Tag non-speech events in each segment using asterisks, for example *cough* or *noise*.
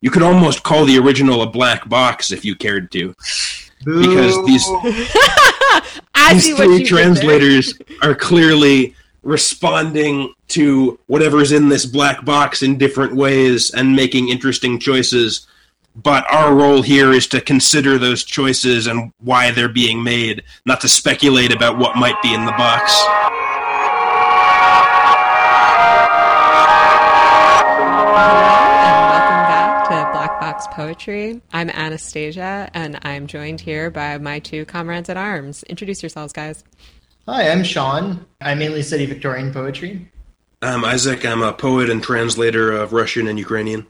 You could almost call the original a black box if you cared to. Because these, *laughs* these three you did there. translators are clearly responding to whatever's in this black box in different ways and making interesting choices. But our role here is to consider those choices and why they're being made, not to speculate about what might be in the box. Poetry. I'm Anastasia, and I'm joined here by my two comrades at arms. Introduce yourselves, guys. Hi, I'm Sean. I mainly study Victorian poetry. I'm Isaac. I'm a poet and translator of Russian and Ukrainian.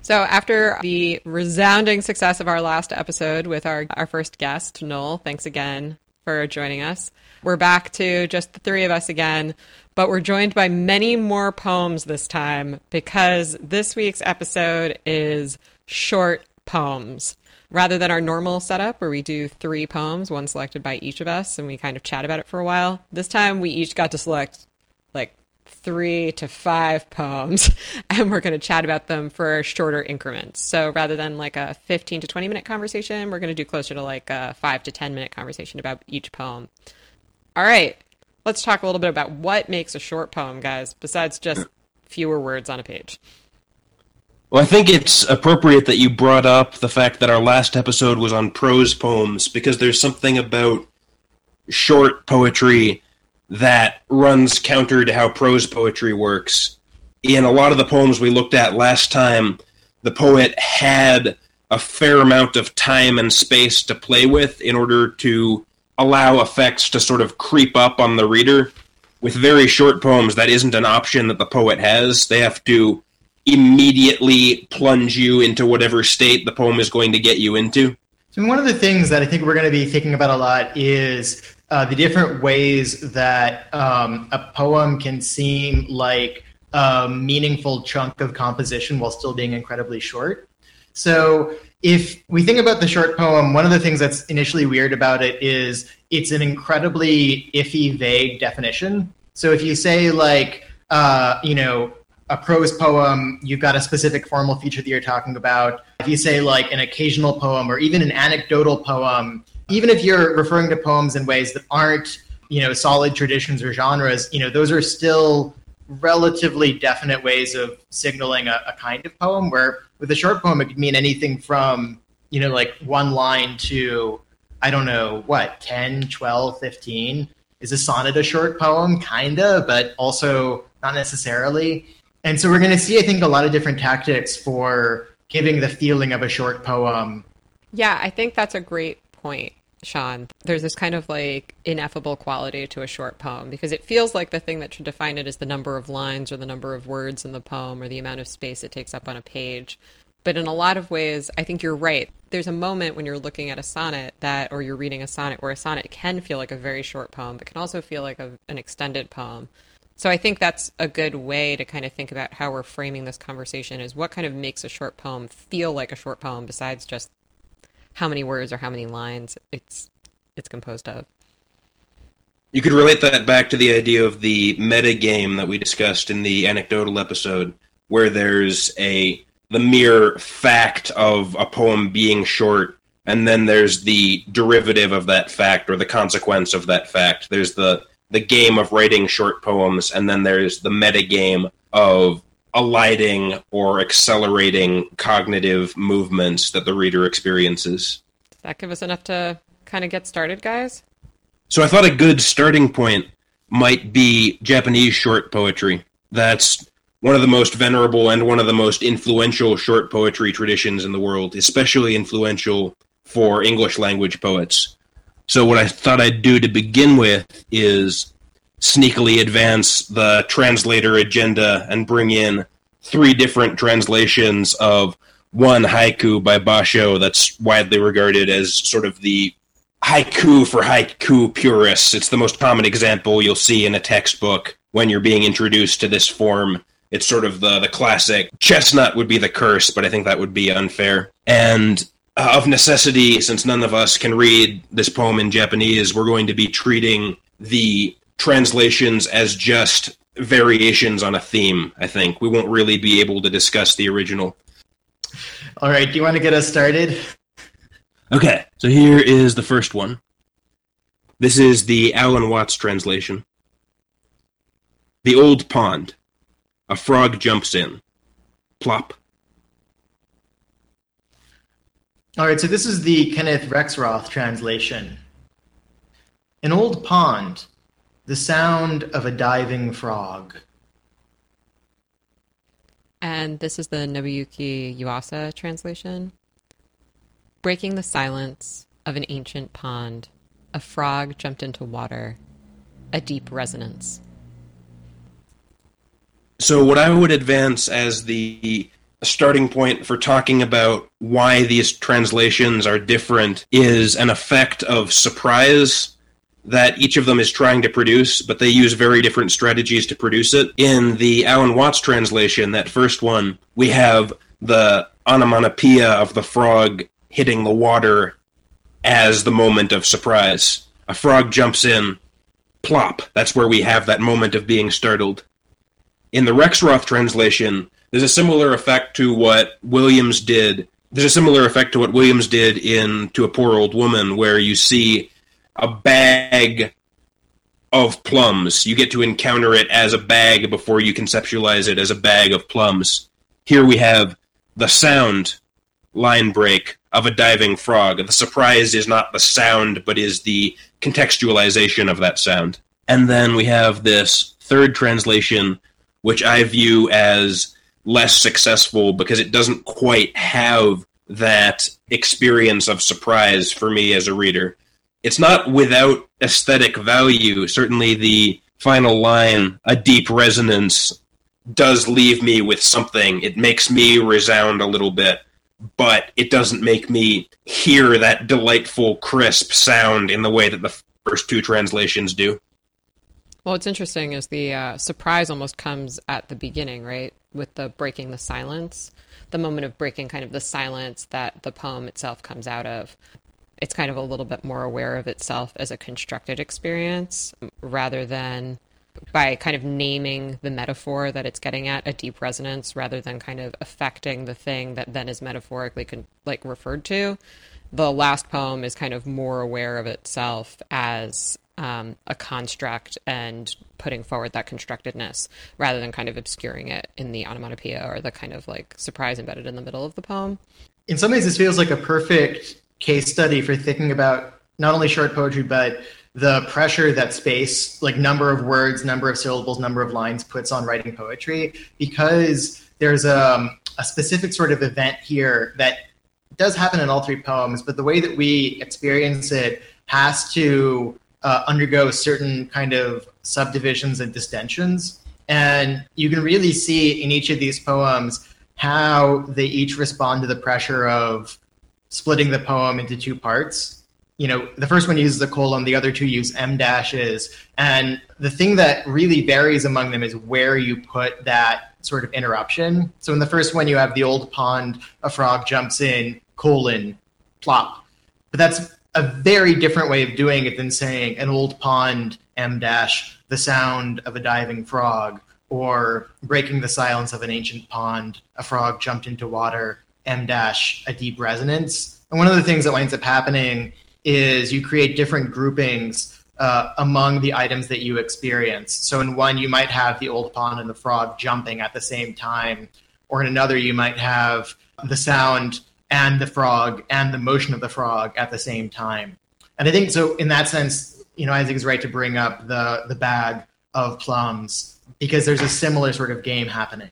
So, after the resounding success of our last episode with our, our first guest, Noel, thanks again for joining us. We're back to just the three of us again, but we're joined by many more poems this time because this week's episode is short poems. Rather than our normal setup where we do three poems, one selected by each of us, and we kind of chat about it for a while, this time we each got to select like three to five poems *laughs* and we're going to chat about them for shorter increments. So rather than like a 15 to 20 minute conversation, we're going to do closer to like a five to 10 minute conversation about each poem. All right, let's talk a little bit about what makes a short poem, guys, besides just fewer words on a page. Well, I think it's appropriate that you brought up the fact that our last episode was on prose poems because there's something about short poetry that runs counter to how prose poetry works. In a lot of the poems we looked at last time, the poet had a fair amount of time and space to play with in order to allow effects to sort of creep up on the reader. With very short poems, that isn't an option that the poet has. They have to immediately plunge you into whatever state the poem is going to get you into. So, one of the things that I think we're going to be thinking about a lot is uh, the different ways that um, a poem can seem like a meaningful chunk of composition while still being incredibly short. So, if we think about the short poem, one of the things that's initially weird about it is it's an incredibly iffy, vague definition. So, if you say, like, uh, you know, a prose poem, you've got a specific formal feature that you're talking about. If you say like an occasional poem or even an anecdotal poem, even if you're referring to poems in ways that aren't, you know, solid traditions or genres, you know, those are still relatively definite ways of signaling a, a kind of poem where with a short poem it could mean anything from, you know, like one line to I don't know, what, 10, 12, 15. Is a sonnet a short poem? Kinda, but also not necessarily. And so we're going to see, I think, a lot of different tactics for giving the feeling of a short poem. Yeah, I think that's a great point, Sean. There's this kind of like ineffable quality to a short poem because it feels like the thing that should define it is the number of lines or the number of words in the poem or the amount of space it takes up on a page. But in a lot of ways, I think you're right. There's a moment when you're looking at a sonnet that, or you're reading a sonnet, where a sonnet can feel like a very short poem, but can also feel like a, an extended poem. So I think that's a good way to kind of think about how we're framing this conversation is what kind of makes a short poem feel like a short poem besides just how many words or how many lines it's it's composed of. You could relate that back to the idea of the meta game that we discussed in the anecdotal episode, where there's a the mere fact of a poem being short, and then there's the derivative of that fact or the consequence of that fact. There's the the game of writing short poems, and then there's the meta game of alighting or accelerating cognitive movements that the reader experiences. Does that give us enough to kind of get started, guys? So I thought a good starting point might be Japanese short poetry. That's one of the most venerable and one of the most influential short poetry traditions in the world, especially influential for English language poets. So what I thought I'd do to begin with is sneakily advance the translator agenda and bring in three different translations of one haiku by Basho that's widely regarded as sort of the haiku for haiku purists. It's the most common example you'll see in a textbook when you're being introduced to this form. It's sort of the, the classic chestnut would be the curse, but I think that would be unfair. And uh, of necessity, since none of us can read this poem in Japanese, we're going to be treating the translations as just variations on a theme, I think. We won't really be able to discuss the original. All right, do you want to get us started? Okay, so here is the first one. This is the Alan Watts translation. The old pond. A frog jumps in. Plop. All right, so this is the Kenneth Rexroth translation. An old pond, the sound of a diving frog. And this is the Nobuyuki Yuasa translation. Breaking the silence of an ancient pond, a frog jumped into water, a deep resonance. So, what I would advance as the starting point for talking about why these translations are different is an effect of surprise that each of them is trying to produce, but they use very different strategies to produce it. In the Alan Watts translation, that first one, we have the onomatopoeia of the frog hitting the water as the moment of surprise. A frog jumps in, plop. That's where we have that moment of being startled. In the Rexroth translation, there's a similar effect to what Williams did. There's a similar effect to what Williams did in To a Poor Old Woman, where you see a bag of plums. You get to encounter it as a bag before you conceptualize it as a bag of plums. Here we have the sound line break of a diving frog. The surprise is not the sound, but is the contextualization of that sound. And then we have this third translation, which I view as less successful because it doesn't quite have that experience of surprise for me as a reader it's not without aesthetic value. Certainly, the final line, a deep resonance, does leave me with something. It makes me resound a little bit, but it doesn't make me hear that delightful, crisp sound in the way that the first two translations do. Well, what's interesting is the uh, surprise almost comes at the beginning, right? With the breaking the silence, the moment of breaking kind of the silence that the poem itself comes out of it's kind of a little bit more aware of itself as a constructed experience rather than by kind of naming the metaphor that it's getting at a deep resonance rather than kind of affecting the thing that then is metaphorically con- like referred to the last poem is kind of more aware of itself as um, a construct and putting forward that constructedness rather than kind of obscuring it in the onomatopoeia or the kind of like surprise embedded in the middle of the poem. In some ways, this feels like a perfect case study for thinking about not only short poetry but the pressure that space like number of words number of syllables number of lines puts on writing poetry. Because there's a, a specific sort of event here that does happen in all three poems but the way that we experience it has to uh, undergo certain kind of subdivisions and distensions. And you can really see in each of these poems how they each respond to the pressure of splitting the poem into two parts. You know, the first one uses a colon, the other two use em dashes. And the thing that really varies among them is where you put that sort of interruption. So in the first one, you have the old pond, a frog jumps in, colon, plop. But that's a very different way of doing it than saying an old pond, em dash, the sound of a diving frog, or breaking the silence of an ancient pond, a frog jumped into water, em dash a deep resonance. And one of the things that winds up happening is you create different groupings uh, among the items that you experience. So in one, you might have the old pond and the frog jumping at the same time, or in another, you might have the sound and the frog and the motion of the frog at the same time. And I think so. In that sense, you know, Isaac is right to bring up the the bag of plums because there's a similar sort of game happening.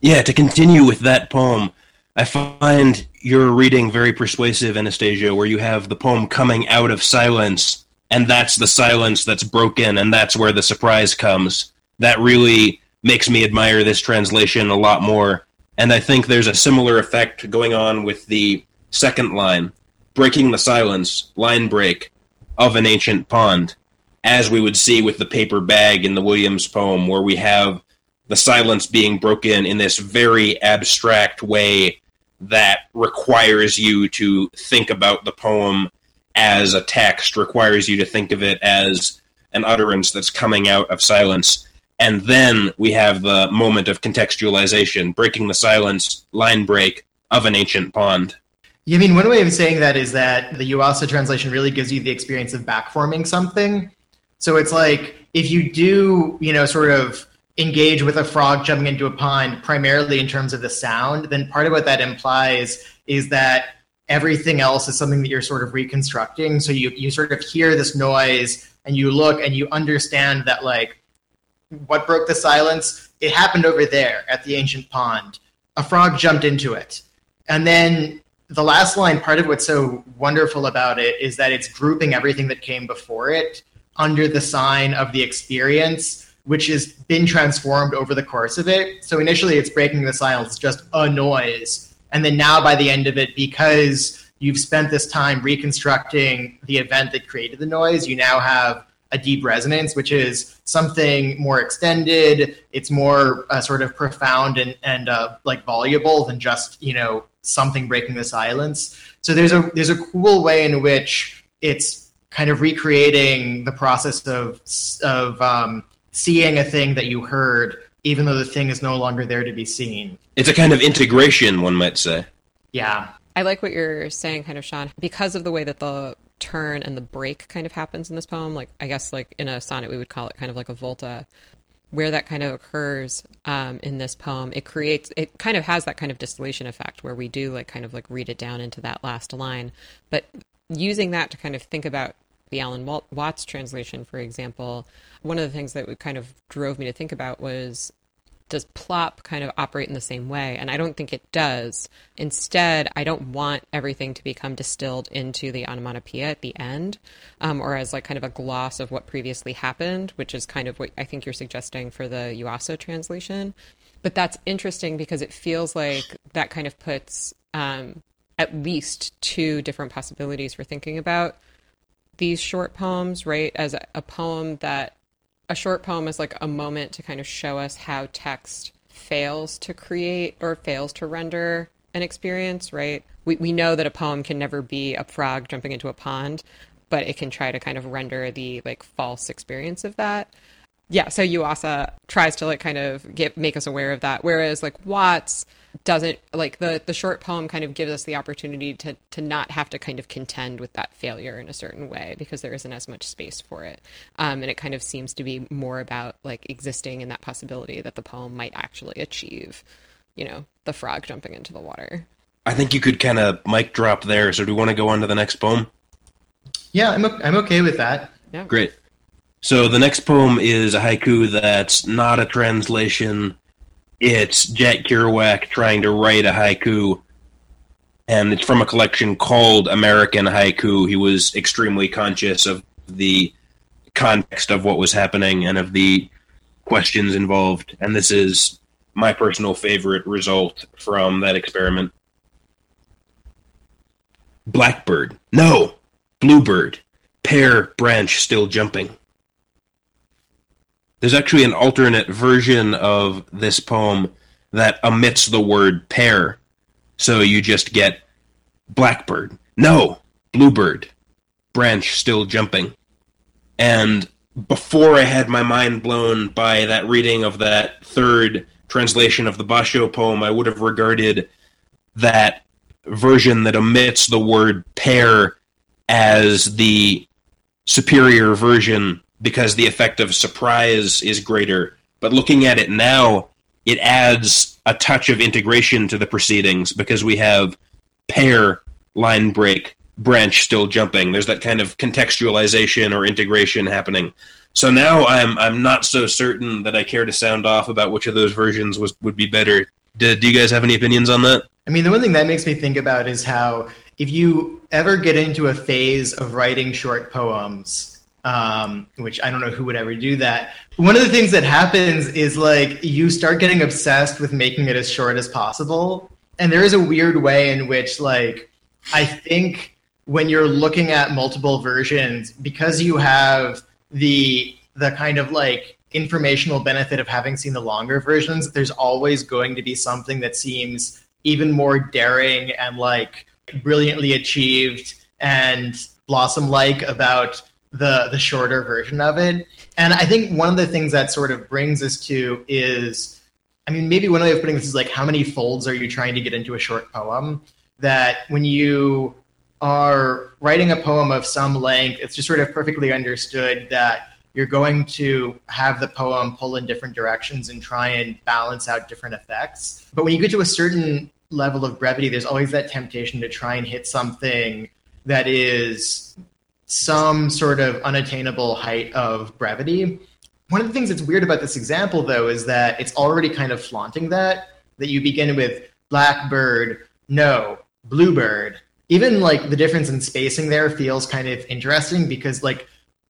Yeah, to continue with that poem, I find your reading very persuasive, Anastasia, where you have the poem coming out of silence, and that's the silence that's broken, and that's where the surprise comes. That really makes me admire this translation a lot more. And I think there's a similar effect going on with the second line, breaking the silence, line break, of an ancient pond, as we would see with the paper bag in the Williams poem, where we have the silence being broken in this very abstract way that requires you to think about the poem as a text, requires you to think of it as an utterance that's coming out of silence. And then we have the moment of contextualization, breaking the silence, line break of an ancient pond. I mean, one way of saying that is that the Yuasa translation really gives you the experience of backforming something. So it's like if you do, you know, sort of engage with a frog jumping into a pond primarily in terms of the sound, then part of what that implies is that everything else is something that you're sort of reconstructing. So you you sort of hear this noise and you look and you understand that like what broke the silence? It happened over there at the ancient pond. A frog jumped into it. And then the last line, part of what's so wonderful about it is that it's grouping everything that came before it under the sign of the experience, which has been transformed over the course of it. So initially it's breaking the silence, just a noise. And then now by the end of it, because you've spent this time reconstructing the event that created the noise, you now have a deep resonance, which is something more extended. It's more uh, sort of profound and and uh, like voluble than just you know something breaking the silence. So there's a there's a cool way in which it's kind of recreating the process of of um, seeing a thing that you heard, even though the thing is no longer there to be seen. It's a kind of integration, one might say. Yeah. I like what you're saying, kind of, Sean, because of the way that the turn and the break kind of happens in this poem. Like, I guess, like in a sonnet, we would call it kind of like a volta. Where that kind of occurs um, in this poem, it creates, it kind of has that kind of distillation effect where we do like kind of like read it down into that last line. But using that to kind of think about the Alan Watts translation, for example, one of the things that kind of drove me to think about was does plop kind of operate in the same way? And I don't think it does. Instead, I don't want everything to become distilled into the onomatopoeia at the end, um, or as like kind of a gloss of what previously happened, which is kind of what I think you're suggesting for the Yuasa translation. But that's interesting because it feels like that kind of puts um, at least two different possibilities for thinking about these short poems, right? As a, poem that a short poem is like a moment to kind of show us how text fails to create or fails to render an experience, right? We, we know that a poem can never be a frog jumping into a pond, but it can try to kind of render the like false experience of that. Yeah, so Yuasa tries to like kind of get make us aware of that. Whereas like Watts doesn't like the the short poem kind of gives us the opportunity to to not have to kind of contend with that failure in a certain way because there isn't as much space for it. Um, and it kind of seems to be more about like existing in that possibility that the poem might actually achieve you know the frog jumping into the water. I think you could kind of mic drop there. So do we want to go on to the next poem? Yeah i'm, I'm okay with that. Yeah. Great so the next poem is a haiku that's not a translation it's Jack Kerouac trying to write a haiku, and it's from a collection called American Haiku. He was extremely conscious of the context of what was happening and of the questions involved, and this is my personal favorite result from that experiment. Blackbird. No! Bluebird. Pear branch still jumping. There's actually an alternate version of this poem that omits the word pear. So you just get blackbird. No, bluebird. Branch still jumping. And before I had my mind blown by that reading of that third translation of the Basho poem, I would have regarded that version that omits the word pear as the superior version because the effect of surprise is greater. But looking at it now, it adds a touch of integration to the proceedings because we have pear, line break, branch still jumping. There's that kind of contextualization or integration happening. So now I'm I'm not so certain that I care to sound off about which of those versions was would be better. Do, do you guys have any opinions on that? I mean, the one thing that makes me think about is how if you ever get into a phase of writing short poems, um, which I don't know who would ever do that. One of the things that happens is like you start getting obsessed with making it as short as possible. And there is a weird way in which, like, I think when you're looking at multiple versions, because you have the the kind of like informational benefit of having seen the longer versions, there's always going to be something that seems even more daring and like brilliantly achieved and blossom like about the the shorter version of it. And I think one of the things that sort of brings us to is I mean, maybe one way of putting this is like, how many folds are you trying to get into a short poem? That when you are writing a poem of some length, it's just sort of perfectly understood that you're going to have the poem pull in different directions and try and balance out different effects. But when you get to a certain level of brevity, there's always that temptation to try and hit something that is some sort of unattainable height of brevity. One of the things that's weird about this example, though, is that it's already kind of flaunting that, that you begin with blackbird, no, bluebird. Even like the difference in spacing there feels kind of interesting because like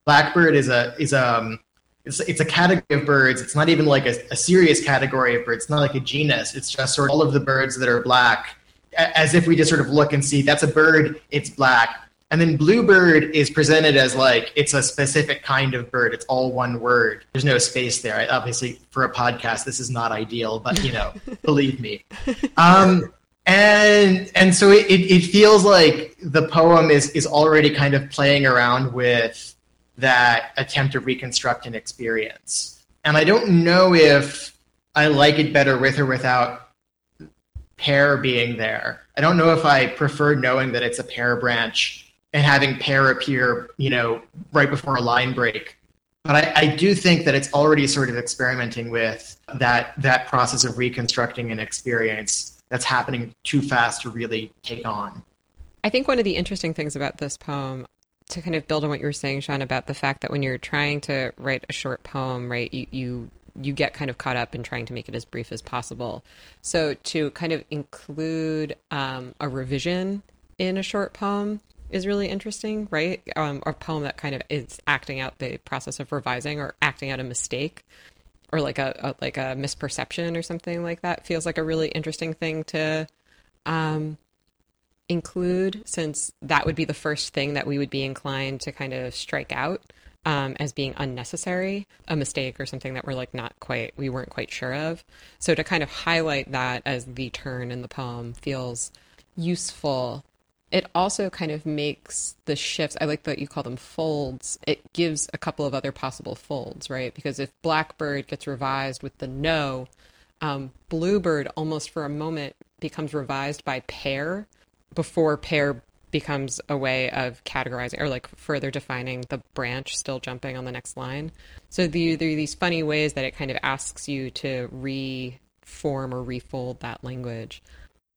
blackbird is a is a um, it's, it's a category of birds. It's not even like a, a serious category of birds. It's not like a genus. It's just sort of all of the birds that are black, as if we just sort of look and see that's a bird. It's black. And then bluebird is presented as like it's a specific kind of bird. It's all one word. There's no space there. Obviously, for a podcast, this is not ideal, but you know, *laughs* believe me. Um, and and so it, it feels like the poem is is already kind of playing around with that attempt to reconstruct an experience. And I don't know if I like it better with or without pear being there. I don't know if I prefer knowing that it's a pear branch and having pear appear, you know, right before a line break. But I, I do think that it's already sort of experimenting with that that process of reconstructing an experience that's happening too fast to really take on. I think one of the interesting things about this poem to kind of build on what you were saying, Sean, about the fact that when you're trying to write a short poem, right, you, you you get kind of caught up in trying to make it as brief as possible. So to kind of include um, a revision in a short poem is really interesting, right? Um, a poem that kind of is acting out the process of revising or acting out a mistake or like a, a like a misperception or something like that feels like a really interesting thing to um, include, since that would be the first thing that we would be inclined to kind of strike out um, as being unnecessary, a mistake or something that we're like not quite, we weren't quite sure of. So to kind of highlight that as the turn in the poem feels useful. It also kind of makes the shifts, I like that you call them folds. It gives a couple of other possible folds, right? Because if Blackbird gets revised with the no, um, Bluebird almost for a moment becomes revised by pear before pear becomes a way of categorizing or like further defining the branch still jumping on the next line. So the, there are these funny ways that it kind of asks you to reform or refold that language.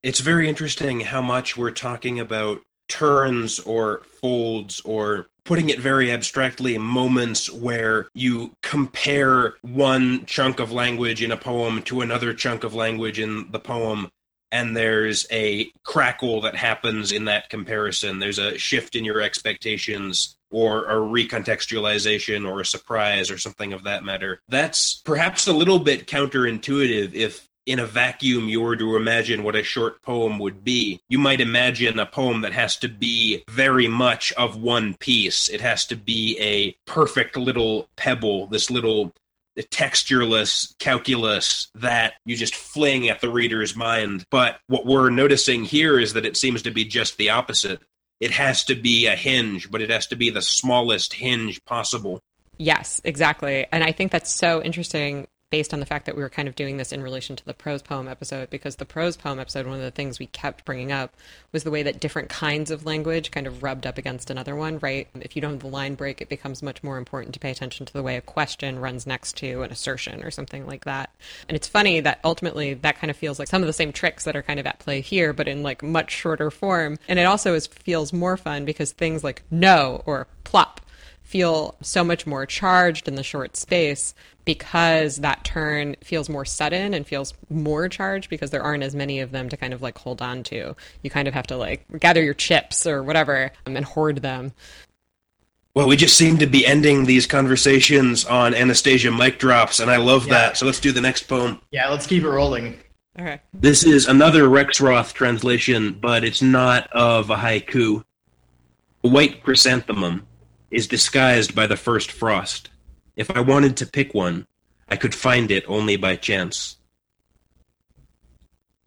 It's very interesting how much we're talking about turns or folds or putting it very abstractly moments where you compare one chunk of language in a poem to another chunk of language in the poem and there's a crackle that happens in that comparison. There's a shift in your expectations or a recontextualization or a surprise or something of that matter. That's perhaps a little bit counterintuitive if in a vacuum you were to imagine what a short poem would be. You might imagine a poem that has to be very much of one piece. It has to be a perfect little pebble, this little textureless calculus that you just fling at the reader's mind. But what we're noticing here is that it seems to be just the opposite. It has to be a hinge, but it has to be the smallest hinge possible. Yes, exactly. And I think that's so interesting based on the fact that we were kind of doing this in relation to the prose poem episode, because the prose poem episode, one of the things we kept bringing up was the way that different kinds of language kind of rubbed up against another one, right? If you don't have the line break, it becomes much more important to pay attention to the way a question runs next to an assertion or something like that. And it's funny that ultimately that kind of feels like some of the same tricks that are kind of at play here, but in like much shorter form. And it also is, feels more fun because things like no or plop feel so much more charged in the short space because that turn feels more sudden and feels more charged because there aren't as many of them to kind of like hold on to. You kind of have to like gather your chips or whatever um, and hoard them. Well, we just seem to be ending these conversations on Anastasia mic drops, and I love yeah. that. So let's do the next poem. Yeah, let's keep it rolling. Okay. This is another Rexroth translation, but it's not of a haiku. A white chrysanthemum is disguised by the first frost. If I wanted to pick one, I could find it only by chance.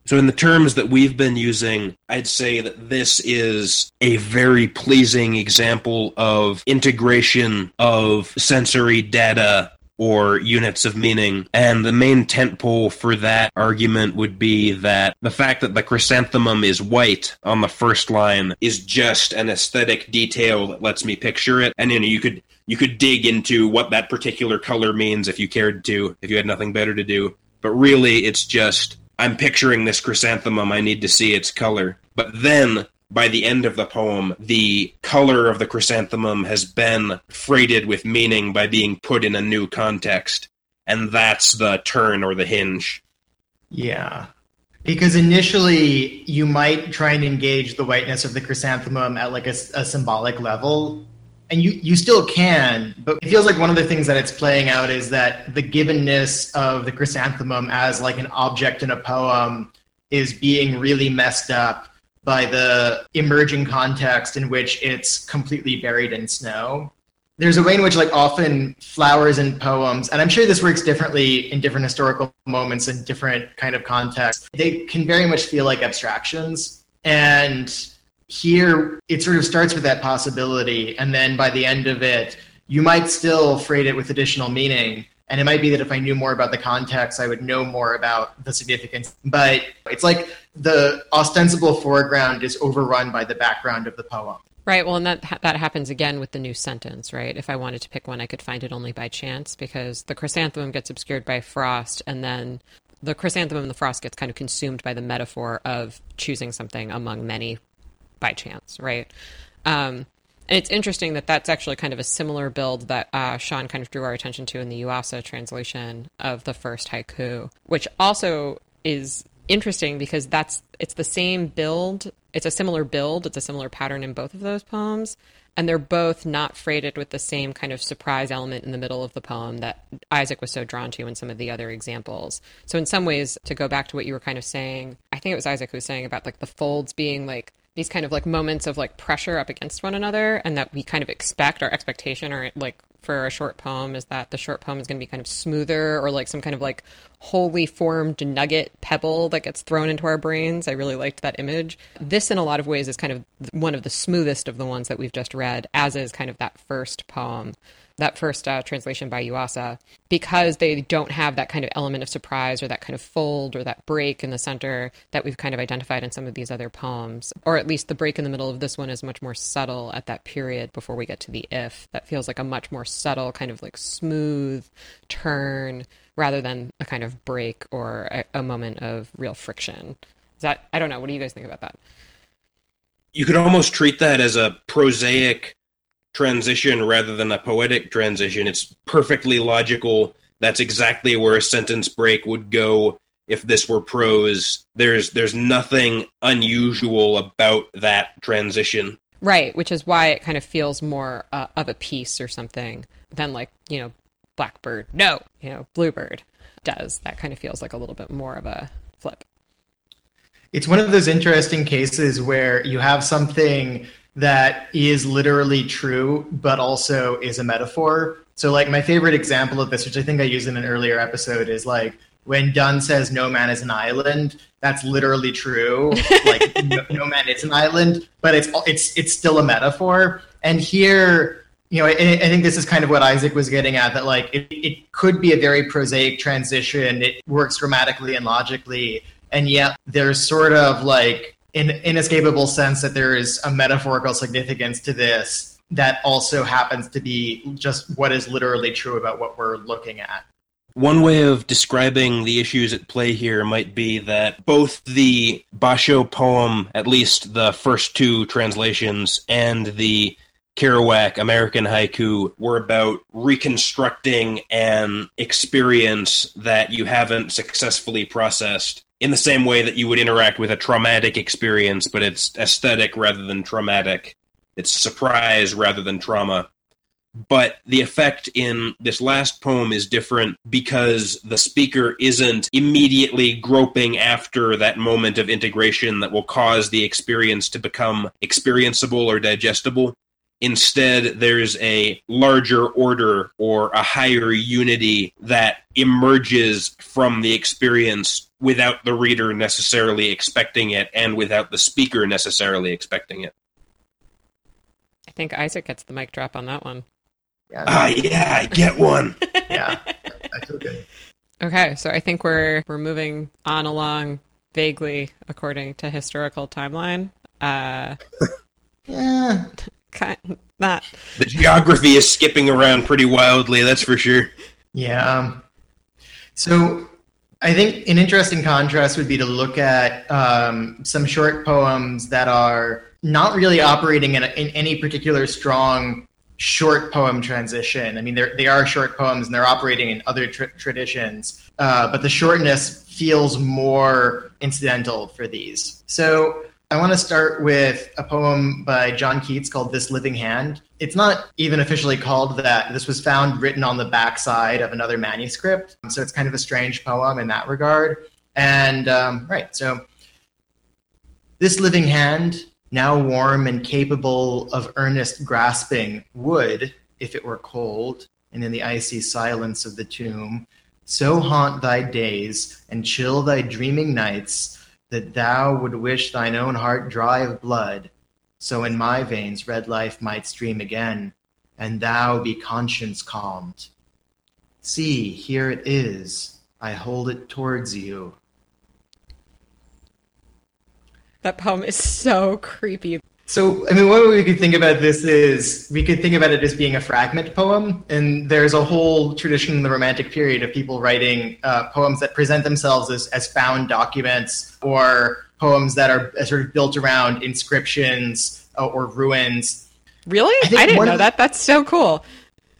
So, in the terms that we've been using, I'd say that this is a very pleasing example of integration of sensory data or units of meaning. And the main tentpole for that argument would be that the fact that the chrysanthemum is white on the first line is just an aesthetic detail that lets me picture it. And you know, you could you could dig into what that particular color means if you cared to, if you had nothing better to do. But really it's just I'm picturing this chrysanthemum, I need to see its color. But then by the end of the poem, the color of the chrysanthemum has been freighted with meaning by being put in a new context. And that's the turn or the hinge. Yeah. Because initially, you might try and engage the whiteness of the chrysanthemum at like a, a symbolic level, and you you still can but it feels like one of the things that it's playing out is that the givenness of the chrysanthemum as like an object in a poem is being really messed up by the emerging context in which it's completely buried in snow. There's a way in which like often flowers and poems and i'm sure this works differently in different historical moments and different kind of contexts they can very much feel like abstractions. And here it sort of starts with that possibility and then by the end of it you might still freight it with additional meaning and it might be that if i knew more about the context i would know more about the significance but it's like the ostensible foreground is overrun by the background of the poem Right. Well, and that that happens again with the new sentence, right? If I wanted to pick one, I could find it only by chance because the chrysanthemum gets obscured by frost, and then the chrysanthemum and the frost gets kind of consumed by the metaphor of choosing something among many by chance, right? Um, and it's interesting that that's actually kind of a similar build that uh, Sean kind of drew our attention to in the Yuasa translation of the first haiku, which also is interesting because that's it's the same build. It's a similar build. It's a similar pattern in both of those poems, and they're both not freighted with the same kind of surprise element in the middle of the poem that Isaac was so drawn to in some of the other examples. So in some ways, to go back to what you were kind of saying, I think it was Isaac who was saying about like the folds being like these kind of like moments of like pressure up against one another and that we kind of expect our expectation or like for a short poem is that the short poem is going to be kind of smoother or like some kind of like wholly formed nugget pebble that gets thrown into our brains. I really liked that image. This, in a lot of ways, is kind of one of the smoothest of the ones that we've just read, as is kind of that first poem that first uh, translation by Yuasa, because they don't have that kind of element of surprise or that kind of fold or that break in the center that we've kind of identified in some of these other poems. Or at least the break in the middle of this one is much more subtle at that period before we get to the if. That feels like a much more subtle, kind of like smooth turn rather than a kind of break or a, a moment of real friction. Is that, I don't know, what do you guys think about that? You could almost treat that as a prosaic transition rather than a poetic transition. It's perfectly logical. That's exactly where a sentence break would go if this were prose. There's there's nothing unusual about that transition. Right, which is why it kind of feels more uh, of a piece or something than like, you know, blackbird. No, you know, bluebird does. That kind of feels like a little bit more of a flip. It's one of those interesting cases where you have something that is literally true, but also is a metaphor. So, like, my favorite example of this, which I think I used in an earlier episode, is like when Donne says no man is an island. That's literally true. *laughs* like, no, no, man is an island, but it's it's it's still a metaphor. And here, you know, I, I, think this is kind of what Isaac was getting at. That like it, it could be a very prosaic transition. It works grammatically and logically, and yet there's sort of like an inescapable sense that there is a metaphorical significance to this that also happens to be just what is literally true about what we're looking at. One way of describing the issues at play here might be that both the Basho poem, at least the first two translations, and the Kerouac American haiku were about reconstructing an experience that you haven't successfully processed in the same way that you would interact with a traumatic experience, but it's aesthetic rather than traumatic. It's surprise rather than trauma. But the effect in this last poem is different because the speaker isn't immediately groping after that moment of integration that will cause the experience to become experienceable or digestible. Instead, there's a larger order or a higher unity that emerges from the experience without the reader necessarily expecting it and without the speaker necessarily expecting it. I think Isaac gets the mic drop on that one. Ah, yeah, I get one. *laughs* yeah, I feel good. Okay, so I think we're we're moving on along vaguely according to historical timeline. Uh, *laughs* Yeah, kind, of not The geography is skipping around pretty wildly, that's for sure. Yeah. um, So I think an interesting contrast would be to look at um, some short poems that are not really operating in, a, in any particular strong short poem transition. I mean, they're, short poems and they're operating in other tr- traditions, uh, but the shortness feels more incidental for these. So I want to start with a poem by John Keats called This Living Hand. It's not even officially called that. This was found written on the backside of another manuscript. So it's kind of a strange poem in that regard. And, um, right, so this living hand, now warm and capable of earnest grasping, would, if it were cold and in the icy silence of the tomb, so haunt thy days and chill thy dreaming nights that thou would wish thine own heart dry of blood, so in my veins red life might stream again, and thou be conscience calmed. See, here it is. I hold it towards you. that poem is so creepy. So, I mean, one way we could think about this is we could think about it as being a fragment poem, and there's a whole tradition in the Romantic period of people writing uh, poems that present themselves as, as found documents or poems that are sort of built around inscriptions uh, or ruins. Really? I I, didn't know of- that. That's so cool.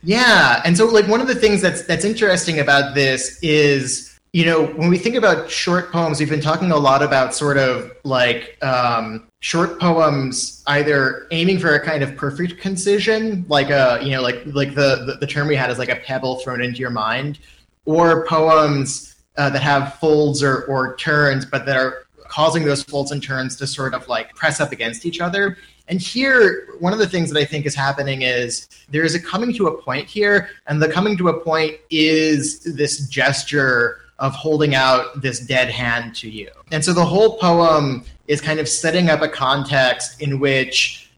Yeah, and so like one of the things that's that's interesting about this is you know when we think about short poems, we've been talking a lot about sort of like um, short poems either aiming for a kind of perfect concision, like a you know like like the the, the term we had is like a pebble thrown into your mind, or poems uh, that have folds or or turns, but that are causing those folds and turns to sort of like press up against each other. And here, one of the things that I think is happening is there is a coming to a point here, and the coming to a point is this gesture of holding out this dead hand to you. And so the whole poem is kind of setting up a context in which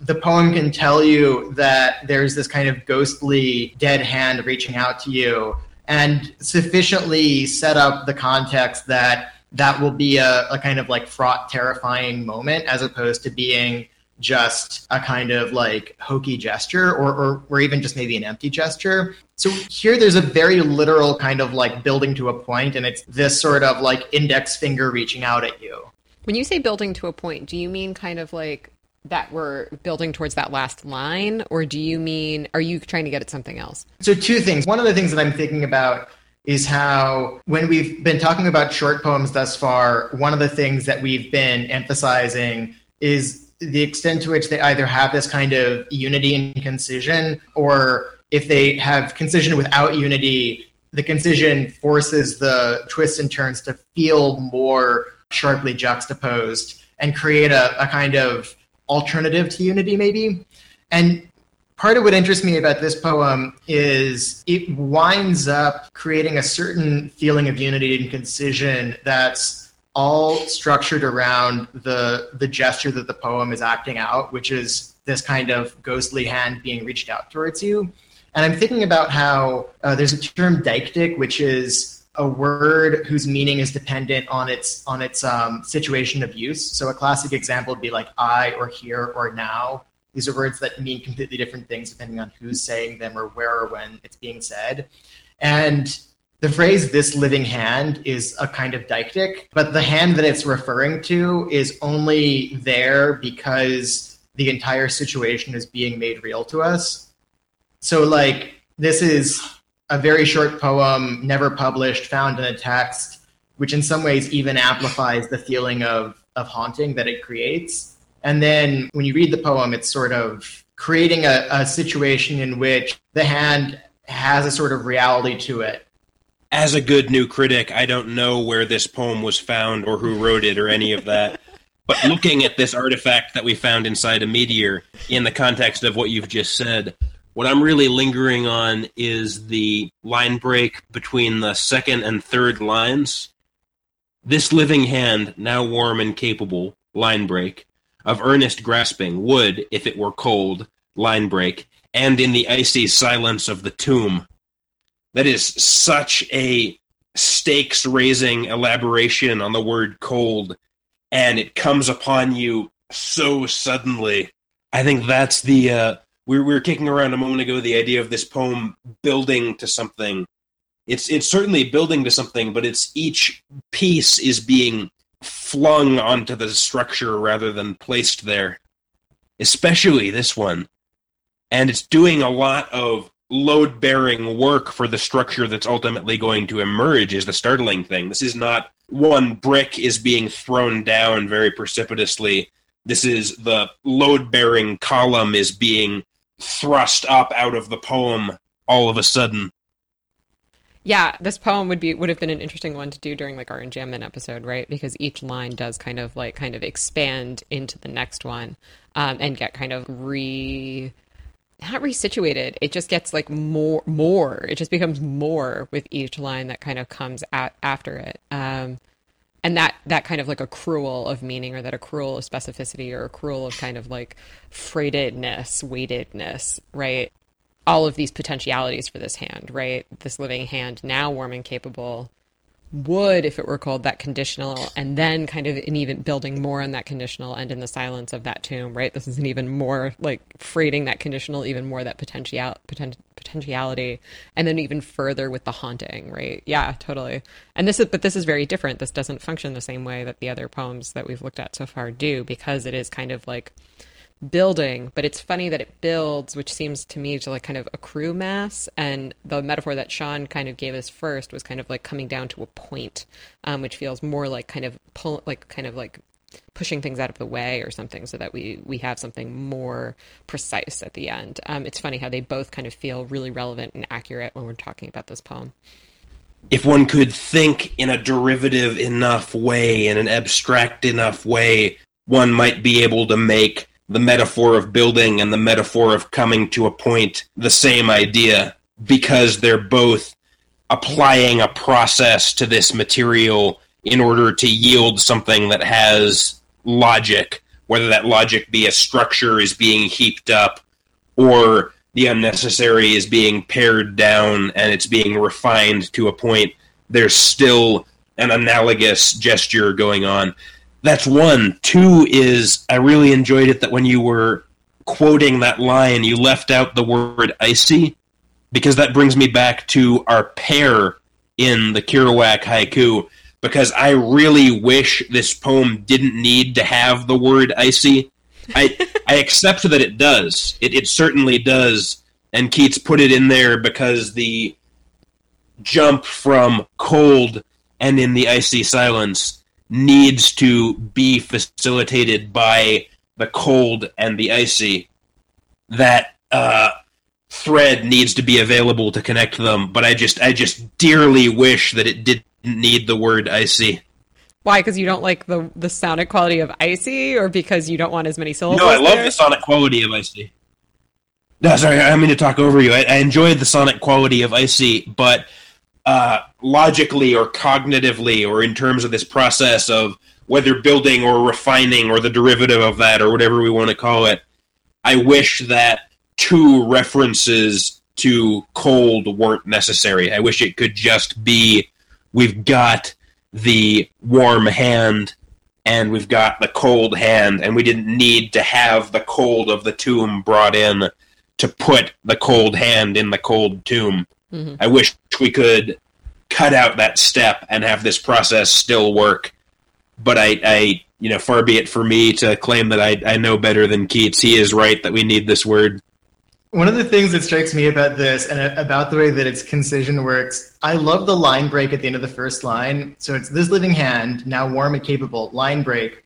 the poem can tell you that there's this kind of ghostly dead hand reaching out to you and sufficiently set up the context that that will be a, a kind of like fraught terrifying moment as opposed to being just a kind of like hokey gesture or, or, or even just maybe an empty gesture. So here there's a very literal kind of like building to a point, and it's this sort of like index finger reaching out at you. When you say building to a point, do you mean kind of like that we're building towards that last line, or do you mean are you trying to get at something else? So, two things. One of the things that I'm thinking about is how, when we've been talking about short poems thus far, one of the things that we've been emphasizing is the extent to which they either have this kind of unity and concision, or if they have concision without unity, the concision forces the twists and turns to feel more sharply juxtaposed and create a, a kind of alternative to unity, maybe. And part of what interests me about this poem is it winds up creating a certain feeling of unity and concision that's all structured around the the gesture that the poem is acting out, which is this kind of ghostly hand being reached out towards you. And I'm thinking about how uh, there's a term deictic, which is a word whose meaning is dependent on its on its um, situation of use. So a classic example would be like I or here or now. These are words that mean completely different things depending on who's saying them or where or when it's being said. And the phrase this living hand is a kind of deictic, but the hand that it's referring to is only there because the entire situation is being made real to us. So, like, this is a very short poem, never published, found in a text, which in some ways even amplifies the feeling of, of haunting that it creates. And then when you read the poem, it's sort of creating a, a situation in which the hand has a sort of reality to it As a good new critic, I don't know where this poem was found or who wrote it or any of that. But looking at this artifact that we found inside a meteor in the context of what you've just said, what I'm really lingering on is the line break between the second and third lines. This living hand, now warm and capable, line break, of earnest grasping, would, if it were cold, line break, and in the icy silence of the tomb. That is such a stakes raising elaboration on the word cold and it comes upon you so suddenly. I think that's the uh we were kicking around a moment ago the idea of this poem building to something. It's it's certainly building to something, but it's each piece is being flung onto the structure rather than placed there. Especially this one. And it's doing a lot of load bearing work for the structure that's ultimately going to emerge is the startling thing. This is not one brick is being thrown down very precipitously. This is the load bearing column is being thrust up out of the poem all of a sudden. Yeah, this poem would be would have been an interesting one to do during like our enjambment episode, right? Because each line does kind of like kind of expand into the next one, um, and get kind of re not resituated. It just gets like more more. It just becomes more with each line that kind of comes at, after it. Um, and that that kind of like accrual of meaning or that accrual of specificity or accrual of kind of like freightedness, weightedness, right? All of these potentialities for this hand, right? This living hand now warm and capable would if it were called that conditional and then kind of an even building more on that conditional and in the silence of that tomb right? This is an even more like freighting that conditional even more that potential potent, potentiality and then even further with the haunting right? Yeah totally. And this is but this is very different. This doesn't function the same way that the other poems that we've looked at so far do because it is kind of like building, but it's funny that it builds, which seems to me to like kind of accrue mass. And the metaphor that Sean kind of gave us first was kind of like coming down to a point, um, which feels more like kind of pull, like kind of like pushing things out of the way or something, so that we we have something more precise at the end. Um, it's funny how they both kind of feel really relevant and accurate when we're talking about this poem. If one could think in a derivative enough way, in an abstract enough way, one might be able to make the metaphor of building and the metaphor of coming to a point the same idea because they're both applying a process to this material in order to yield something that has logic, whether that logic be a structure is being heaped up or the unnecessary is being pared down and it's being refined to a point. There's still an analogous gesture going on. That's one. Two is I really enjoyed it that when you were quoting that line, you left out the word icy because that brings me back to our pear in the Kerouac haiku because I really wish this poem didn't need to have the word icy. I I accept that it does. It it certainly does. And Keats put it in there because the jump from cold and in the icy silence needs to be facilitated by the cold and the icy. That uh, thread needs to be available to connect them, but I just I just dearly wish that it didn't need the word icy. Why? Because you don't like the the sonic quality of icy, or because you don't want as many syllables? No, I love there? the sonic quality of icy. No, sorry, I mean to talk over you. I, I enjoyed the sonic quality of icy, but uh, logically or cognitively or in terms of this process of whether building or refining or the derivative of that or whatever we want to call it, I wish that two references to cold weren't necessary. I wish it could just be we've got the warm hand and we've got the cold hand, and we didn't need to have the cold of the tomb brought in to put the cold hand in the cold tomb. Mm-hmm. I wish we could cut out that step and have this process still work. But I, I you know, far be it for me to claim that I, I know better than Keats. He is right that we need this word. One of the things that strikes me about this and about the way that its concision works, I love the line break at the end of the first line. So it's this living hand, now warm and capable, line break.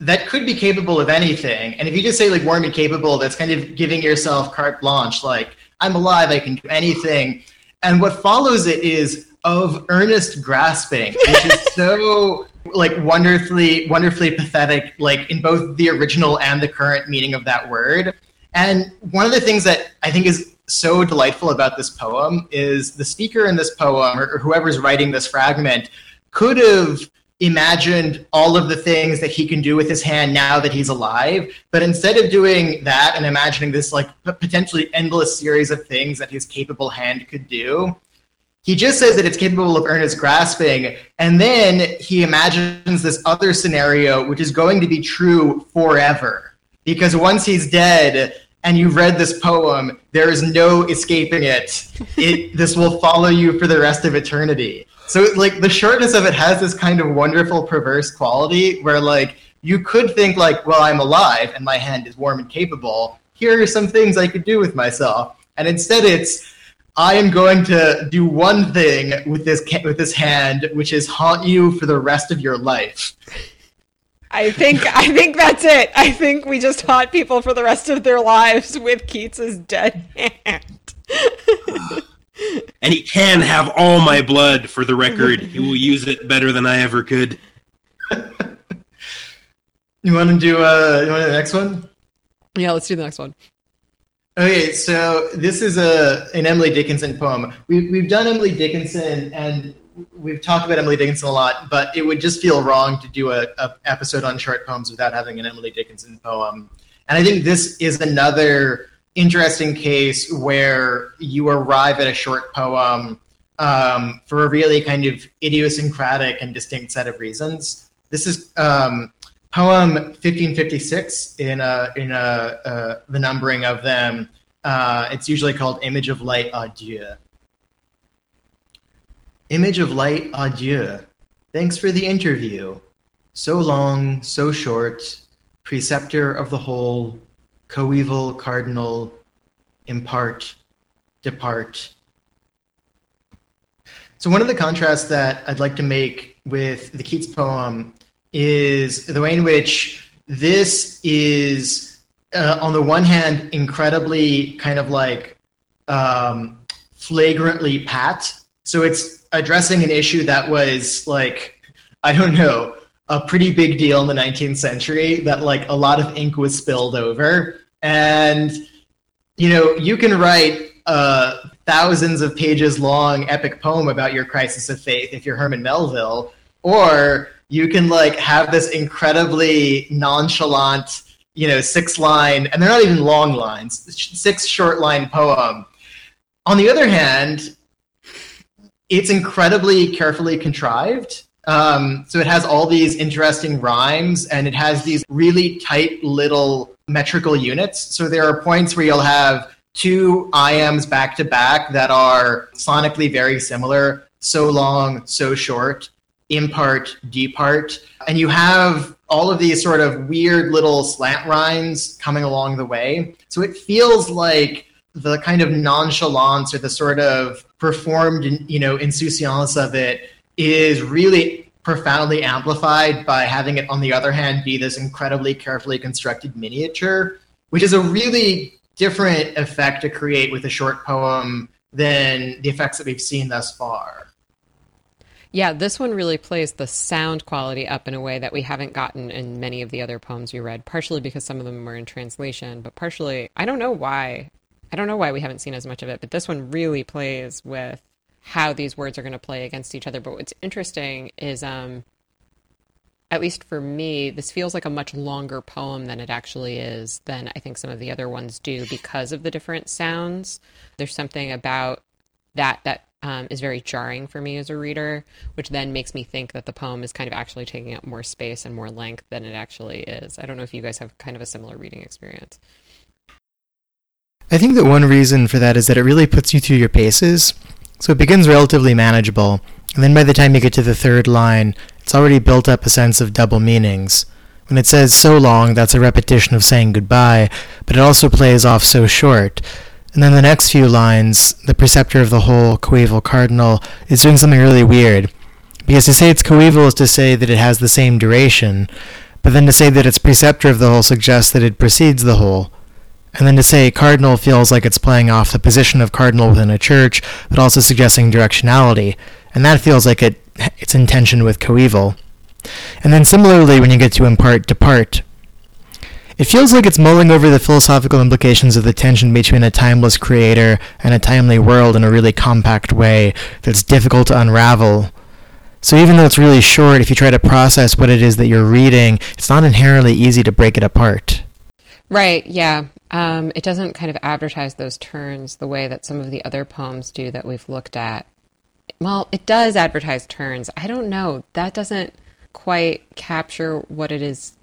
That could be capable of anything. And if you just say like warm and capable, that's kind of giving yourself carte blanche, like I'm alive, I can do anything. And what follows it is of earnest grasping, which is *laughs* so like wonderfully, wonderfully pathetic, like in both the original and the current meaning of that word. And one of the things that I think is so delightful about this poem is the speaker in this poem, or, or whoever's writing this fragment, could have imagined all of the things that he can do with his hand now that he's alive. But instead of doing that and imagining this like potentially endless series of things that his capable hand could do, he just says that it's capable of earnest grasping, and then he imagines this other scenario, which is going to be true forever. Because once he's dead and you've read this poem, there is no escaping it. it this will follow you for the rest of eternity. So, like, the shortness of it has this kind of wonderful, perverse quality where, like, you could think, like, well, I'm alive and my hand is warm and capable. Here are some things I could do with myself. And instead, it's I am going to do one thing with this with this hand, which is haunt you for the rest of your life. I think I think that's it. I think we just haunt people for the rest of their lives with Keats's dead hand. *laughs* and he can have all my blood for the record. He will use it better than I ever could. *laughs* you want to do uh you want to do the next one? Yeah, let's do the next one. Okay, so this is a an Emily Dickinson poem. We've we've done Emily Dickinson and we've talked about Emily Dickinson a lot, but it would just feel wrong to do a, a episode on short poems without having an Emily Dickinson poem. And I think this is another interesting case where you arrive at a short poem um, for a really kind of idiosyncratic and distinct set of reasons. This is um, poem 1556 in a, in a, uh, the numbering of them. Uh, it's usually called Image of Light Adieu. Image of Light Adieu. Thanks for the interview. So long, so short, preceptor of the whole, coeval cardinal, impart, depart. So one of the contrasts that I'd like to make with the Keats poem is the way in which this is, uh, on the one hand, incredibly kind of like um, flagrantly pat. So it's addressing an issue that was like, I don't know, a pretty big deal in the 19th century that like a lot of ink was spilled over. And, you know, you can write a thousands of pages long epic poem about your crisis of faith if you're Herman Melville, or you can like have this incredibly nonchalant, you know, six line, and they're not even long lines, six short line poem. On the other hand, it's incredibly carefully contrived. Um, so it has all these interesting rhymes and it has these really tight little metrical units. So there are points where you'll have two iambs back to back that are sonically very similar. So long, so short impart, depart, and you have all of these sort of weird little slant rhymes coming along the way. So it feels like the kind of nonchalance or the sort of performed, you know, insouciance of it is really profoundly amplified by having it, on the other hand, be this incredibly carefully constructed miniature, which is a really different effect to create with a short poem than the effects that we've seen thus far. Yeah, this one really plays the sound quality up in a way that we haven't gotten in many of the other poems we read, partially because some of them were in translation, but partially, I don't know why. I don't know why we haven't seen as much of it, but this one really plays with how these words are going to play against each other. But what's interesting is, um, at least for me, this feels like a much longer poem than it actually is, than I think some of the other ones do because of the different sounds. There's something about that that um, is very jarring for me as a reader, which then makes me think that the poem is kind of actually taking up more space and more length than it actually is. I don't know if you guys have kind of a similar reading experience. I think that one reason for that is that it really puts you through your paces. So it begins relatively manageable, and then by the time you get to the third line, it's already built up a sense of double meanings. When it says so long, that's a repetition of saying goodbye, but it also plays off so short. And then the next few lines, the preceptor of the whole, coeval cardinal, is doing something really weird. Because to say it's coeval is to say that it has the same duration, but then to say that it's preceptor of the whole suggests that it precedes the whole. And then to say cardinal feels like it's playing off the position of cardinal within a church, but also suggesting directionality. And that feels like it, it's in tension with coeval. And then similarly, when you get to impart, depart, it feels like it's mulling over the philosophical implications of the tension between a timeless creator and a timely world in a really compact way that's difficult to unravel. So even though it's really short, if you try to process what it is that you're reading, it's not inherently easy to break it apart. Right, yeah. Um, it doesn't kind of advertise those turns the way that some of the other poems do that we've looked at. well, it does advertise turns. I don't know. That doesn't quite capture what it is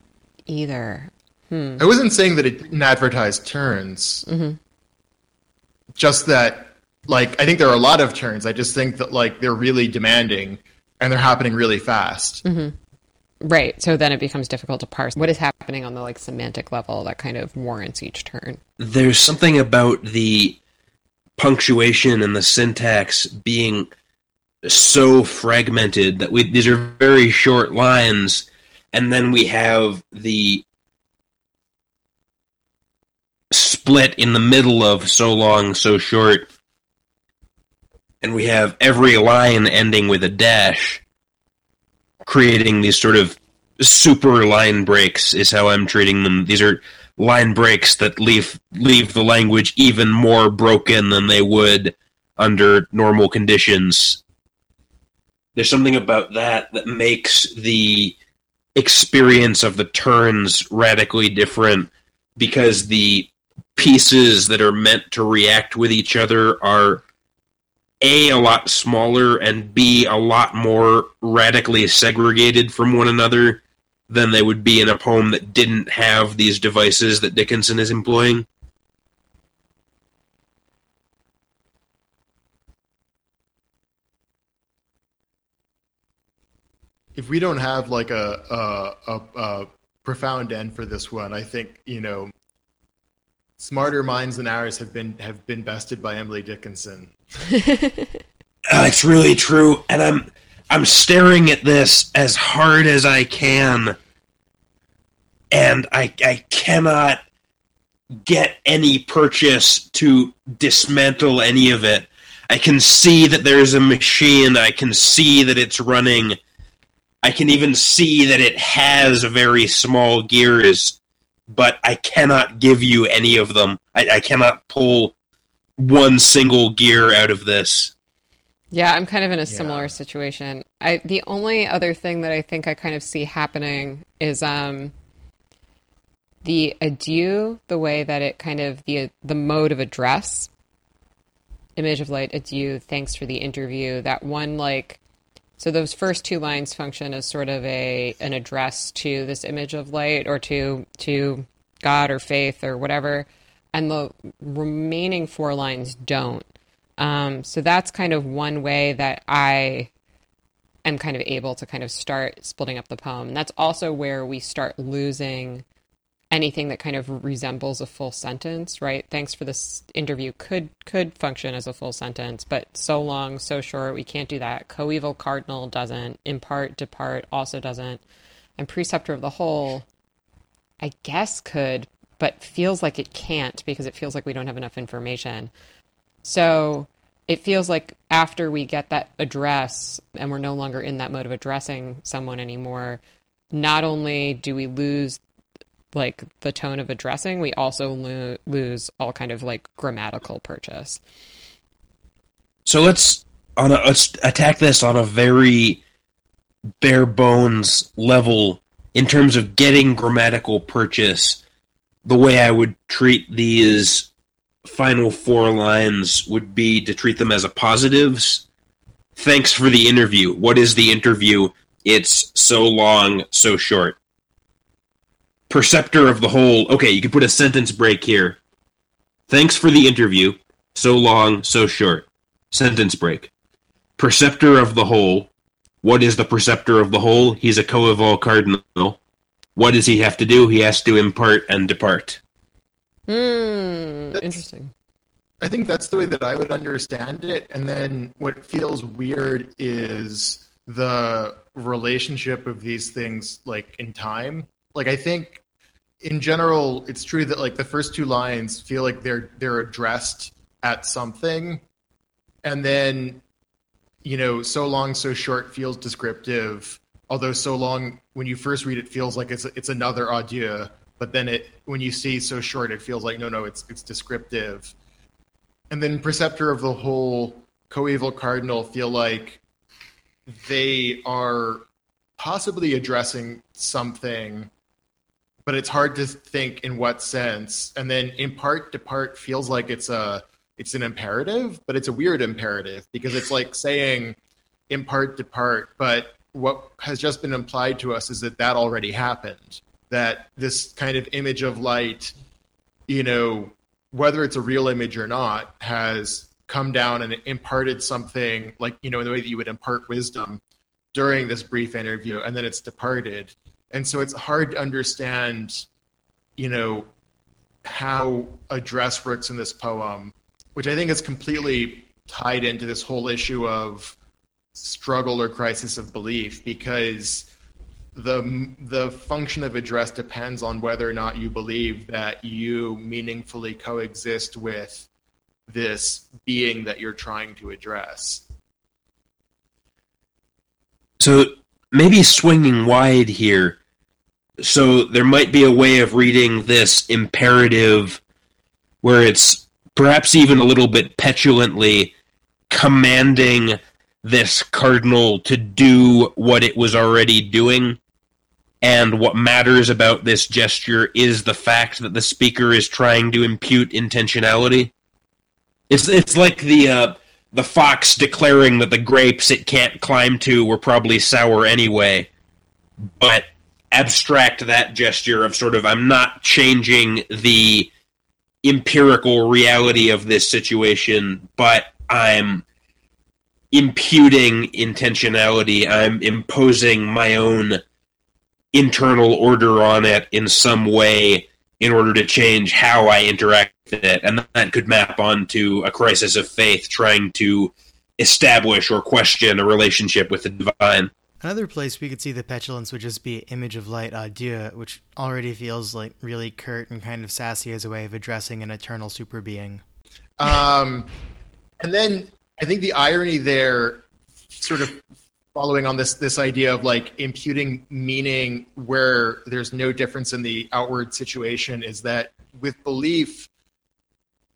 either. Hmm. I wasn't saying that it didn't advertise turns. Mm-hmm. Just that, like, I think there are a lot of turns. I just think that, like, they're really demanding and they're happening really fast. Mm-hmm. Right. So then it becomes difficult to parse what is happening on the like semantic level that kind of warrants each turn. There's something about the punctuation and the syntax being so fragmented that we these are very short lines, and then we have the split in the middle of so long, so short, and we have every line ending with a dash, creating these sort of super line breaks. Is how I'm treating them. These are line breaks that leave leave the language even more broken than they would under normal conditions. There's something about that that makes the experience of the turns radically different because the pieces that are meant to react with each other are a a lot smaller and b a lot more radically segregated from one another than they would be in a poem that didn't have these devices that Dickinson is employing. If we don't have, like, a, a, a, a profound end for this one, I think, you know, smarter minds than ours have been have been bested by Emily Dickinson. *laughs* Uh, it's really true, and I'm I'm staring at this as hard as I can, and I I cannot get any purchase to dismantle any of it. I can see that there's a machine. I can see that it's running. I can even see that it has very small gears, but I cannot give you any of them. I, I cannot pull one single gear out of this. Yeah, I'm kind of in a similar situation. I the only other thing that I think I kind of see happening is um the adieu, the way that it kind of the the mode of address. Image of light adieu, thanks for the interview. That one like so those first two lines function as sort of a an address to this image of light or to to God or faith or whatever, and the remaining four lines don't. Um, so that's kind of one way that I am kind of able to kind of start splitting up the poem. That's also where we start losing anything that kind of resembles a full sentence, right? Thanks for this interview could could function as a full sentence, but so long, so short, we can't do that. Coeval cardinal doesn't. Impart, depart also doesn't. And preceptor of the whole, I guess could, but feels like it can't because it feels like we don't have enough information. So it feels like after we get that address and we're no longer in that mode of addressing someone anymore, not only do we lose like the tone of addressing, we also lo- lose all kind of like grammatical purchase. So let's on a, let's attack this on a very bare bones level in terms of getting grammatical purchase. The way I would treat these final four lines would be to treat them as appositives. Thanks for the interview. What is the interview? It's so long, so short. Perceptor of the whole. Okay, you can put a sentence break here. Thanks for the interview. So long, so short. Sentence break. Perceptor of the whole. What is the perceptor of the whole? He's a coeval cardinal. What does he have to do? He has to impart and depart. Hmm, interesting. I think that's the way that I would understand it. And then what feels weird is the relationship of these things, like in time. Like I think, in general, it's true that like the first two lines feel like they're they're addressed at something, and then, you know, so long, so short feels descriptive. Although so long, when you first read it, feels like it's it's another adieu. But then it, when you see so short, it feels like no, no, it's it's descriptive and then preceptor of the whole coeval cardinal feel like they are possibly addressing something but it's hard to think in what sense and then in part depart feels like it's a it's an imperative, but it's a weird imperative because it's like saying in impart depart, but what has just been implied to us is that that already happened. That this kind of image of light, you know, whether it's a real image or not, has come down and imparted something like, you know, in the way that you would impart wisdom during this brief interview, and then it's departed. And so it's hard to understand, you know, how address works in this poem, which I think is completely tied into this whole issue of struggle or crisis of belief because the the function of address depends on whether or not you believe that you meaningfully coexist with this being that you're trying to address. So maybe swinging wide here. So there might be a way of reading this imperative where it's perhaps even a little bit petulantly commanding this cardinal to do what it was already doing. And what matters about this gesture is the fact that the speaker is trying to impute intentionality. It's it's like the uh, the fox declaring that the grapes it can't climb to were probably sour anyway, but abstract that gesture of sort of I'm not changing the empirical reality of this situation, but I'm imputing intentionality. I'm imposing my own internal order on it in some way in order to change how I interact it. And that could map onto a crisis of faith trying to establish or question a relationship with the divine. Another place we could see the petulance would just be Image of Light Adieu, which already feels like really curt and kind of sassy as a way of addressing an eternal super being. Um, and then I think the irony there, sort of following on this this idea of like imputing meaning where there's no difference in the outward situation, is that with belief,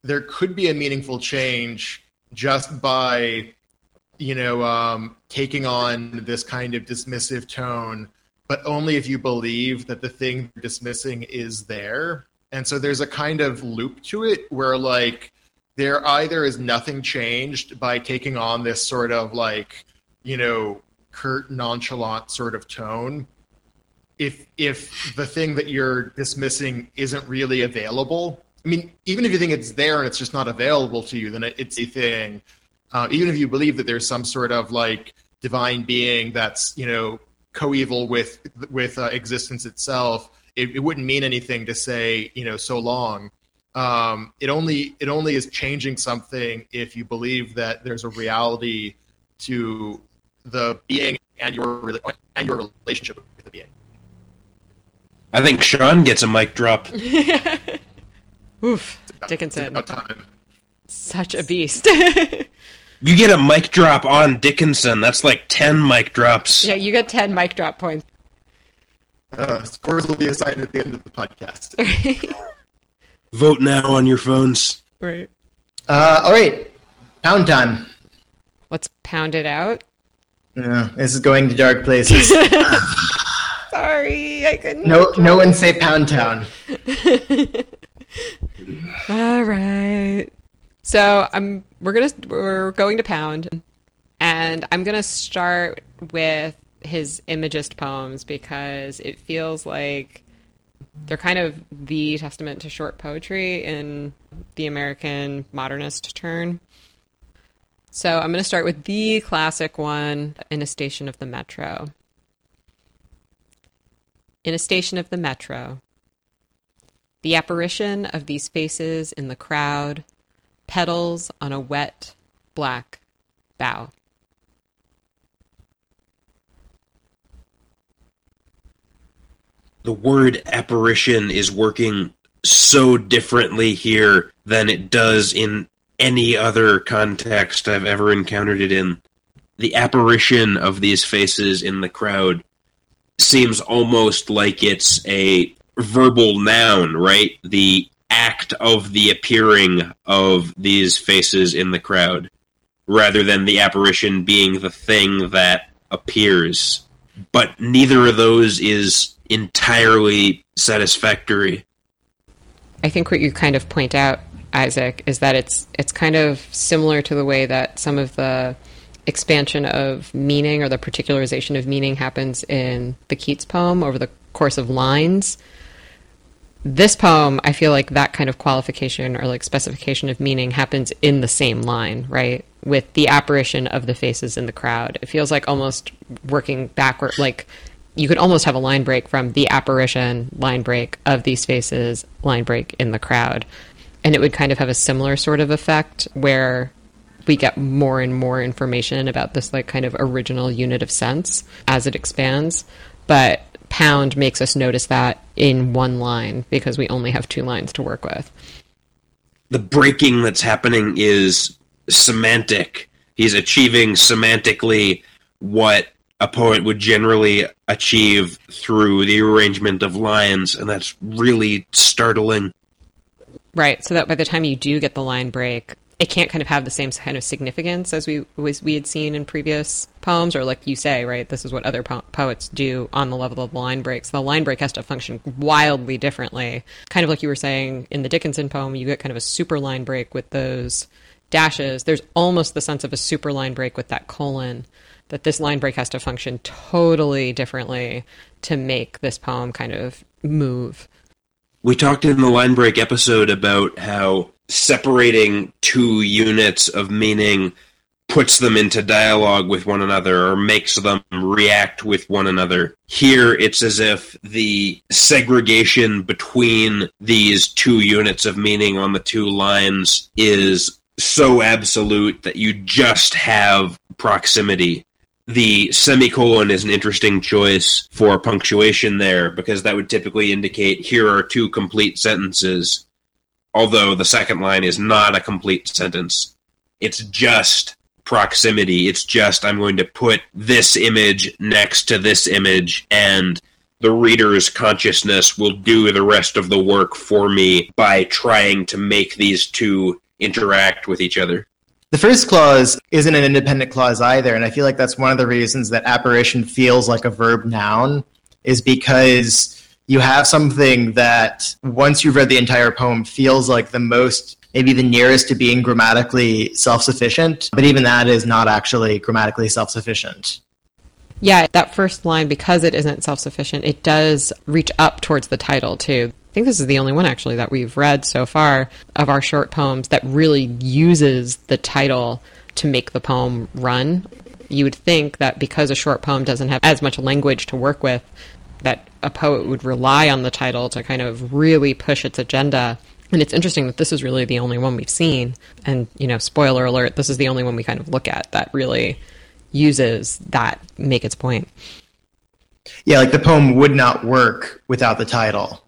there could be a meaningful change just by you know um, taking on this kind of dismissive tone but only if you believe that the thing dismissing is there. And so there's a kind of loop to it where like there either is nothing changed by taking on this sort of like you know curt nonchalant sort of tone. If if the thing that you're dismissing isn't really available i mean even if you think it's there and it's just not available to you then it's a thing uh, even if you believe that there's some sort of like divine being that's you know coeval with with uh, existence itself it, it wouldn't mean anything to say you know so long um, it only it only is changing something if you believe that there's a reality to the being and your and your relationship with the being. I think Sean gets a mic drop. *laughs* Oof, Dickinson. Such a beast. *laughs* you get a mic drop on Dickinson. That's like ten mic drops. Yeah, you get ten mic drop points. Uh, scores will be assigned at the end of the podcast. *laughs* Vote now on your phones. Right. Uh, all right. Pound time. Let's pound it out. Yeah, this is going to dark places. *laughs* Sorry, I couldn't. No, no one say Pound Town. *laughs* All right. So I'm. We're gonna. We're going to pound, and I'm gonna start with his Imagist poems because it feels like they're kind of the testament to short poetry in the American modernist turn. So I'm going to start with the classic one in a station of the metro. In a station of the metro, the apparition of these faces in the crowd petals on a wet black bough. the word apparition is working so differently here than it does in any other context I've ever encountered it in. The apparition of these faces in the crowd seems almost like it's a verbal noun, right? The act of the appearing of these faces in the crowd, rather than the apparition being the thing that appears. But neither of those is entirely satisfactory. I think what you kind of point out Isaac, is that it's it's kind of similar to the way that some of the expansion of meaning or the particularization of meaning happens in the Keats poem over the course of lines. This poem, I feel like that kind of qualification or like specification of meaning happens in the same line, right? With the apparition of the faces in the crowd. It feels like almost working backward, like you could almost have a line break from the apparition line break of these faces line break in the crowd and it would kind of have a similar sort of effect where we get more and more information about this like kind of original unit of sense as it expands but pound makes us notice that in one line because we only have two lines to work with the breaking that's happening is semantic he's achieving semantically what a poet would generally achieve through the arrangement of lines, and that's really startling. Right, so that by the time you do get the line break, it can't kind of have the same kind of significance as we as we had seen in previous poems, or like you say, right? This is what other po- poets do on the level of line breaks. The line break has to function wildly differently, kind of like you were saying in the Dickinson poem. You get kind of a super line break with those dashes. There's almost the sense of a super line break with that colon that this line break has to function totally differently to make this poem kind of move. We talked in the line break episode about how separating two units of meaning puts them into dialogue with one another or makes them react with one another. Here, it's as if the segregation between these two units of meaning on the two lines is so absolute that you just have proximity the semicolon is an interesting choice for punctuation there because that would typically indicate here are two complete sentences, although the second line is not a complete sentence. It's just proximity. It's just I'm going to put this image next to this image and the reader's consciousness will do the rest of the work for me by trying to make these two interact with each other. The first clause isn't an independent clause either, and I feel like that's one of the reasons that apparition feels like a verb noun, is because you have something that, once you've read the entire poem, feels like the most, maybe the nearest to being grammatically self sufficient, but even that is not actually grammatically self sufficient. Yeah, that first line, because it isn't self sufficient, it does reach up towards the title too. I think this is the only one actually that we've read so far of our short poems that really uses the title to make the poem run. You would think that because a short poem doesn't have as much language to work with, that a poet would rely on the title to kind of really push its agenda. And it's interesting that this is really the only one we've seen. And, you know, spoiler alert, this is the only one we kind of look at that really uses that make its point. Yeah, like the poem would not work without the title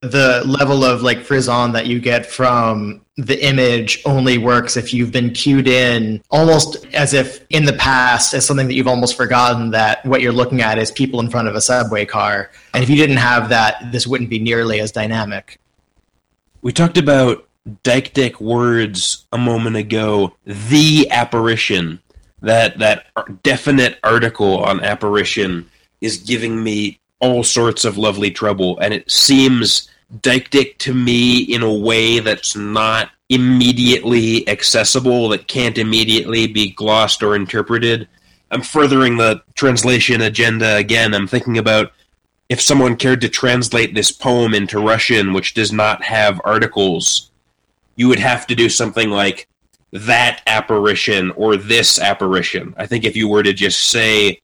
the level of like frisson that you get from the image only works if you've been cued in almost as if in the past as something that you've almost forgotten that what you're looking at is people in front of a subway car. And if you didn't have that this wouldn't be nearly as dynamic. We talked about deictic words a moment ago. The apparition. That that definite article on apparition is giving me all sorts of lovely trouble, and it seems deictic to me in a way that's not immediately accessible, that can't immediately be glossed or interpreted. I'm furthering the translation agenda again. I'm thinking about if someone cared to translate this poem into Russian, which does not have articles, you would have to do something like that apparition or this apparition. I think if you were to just say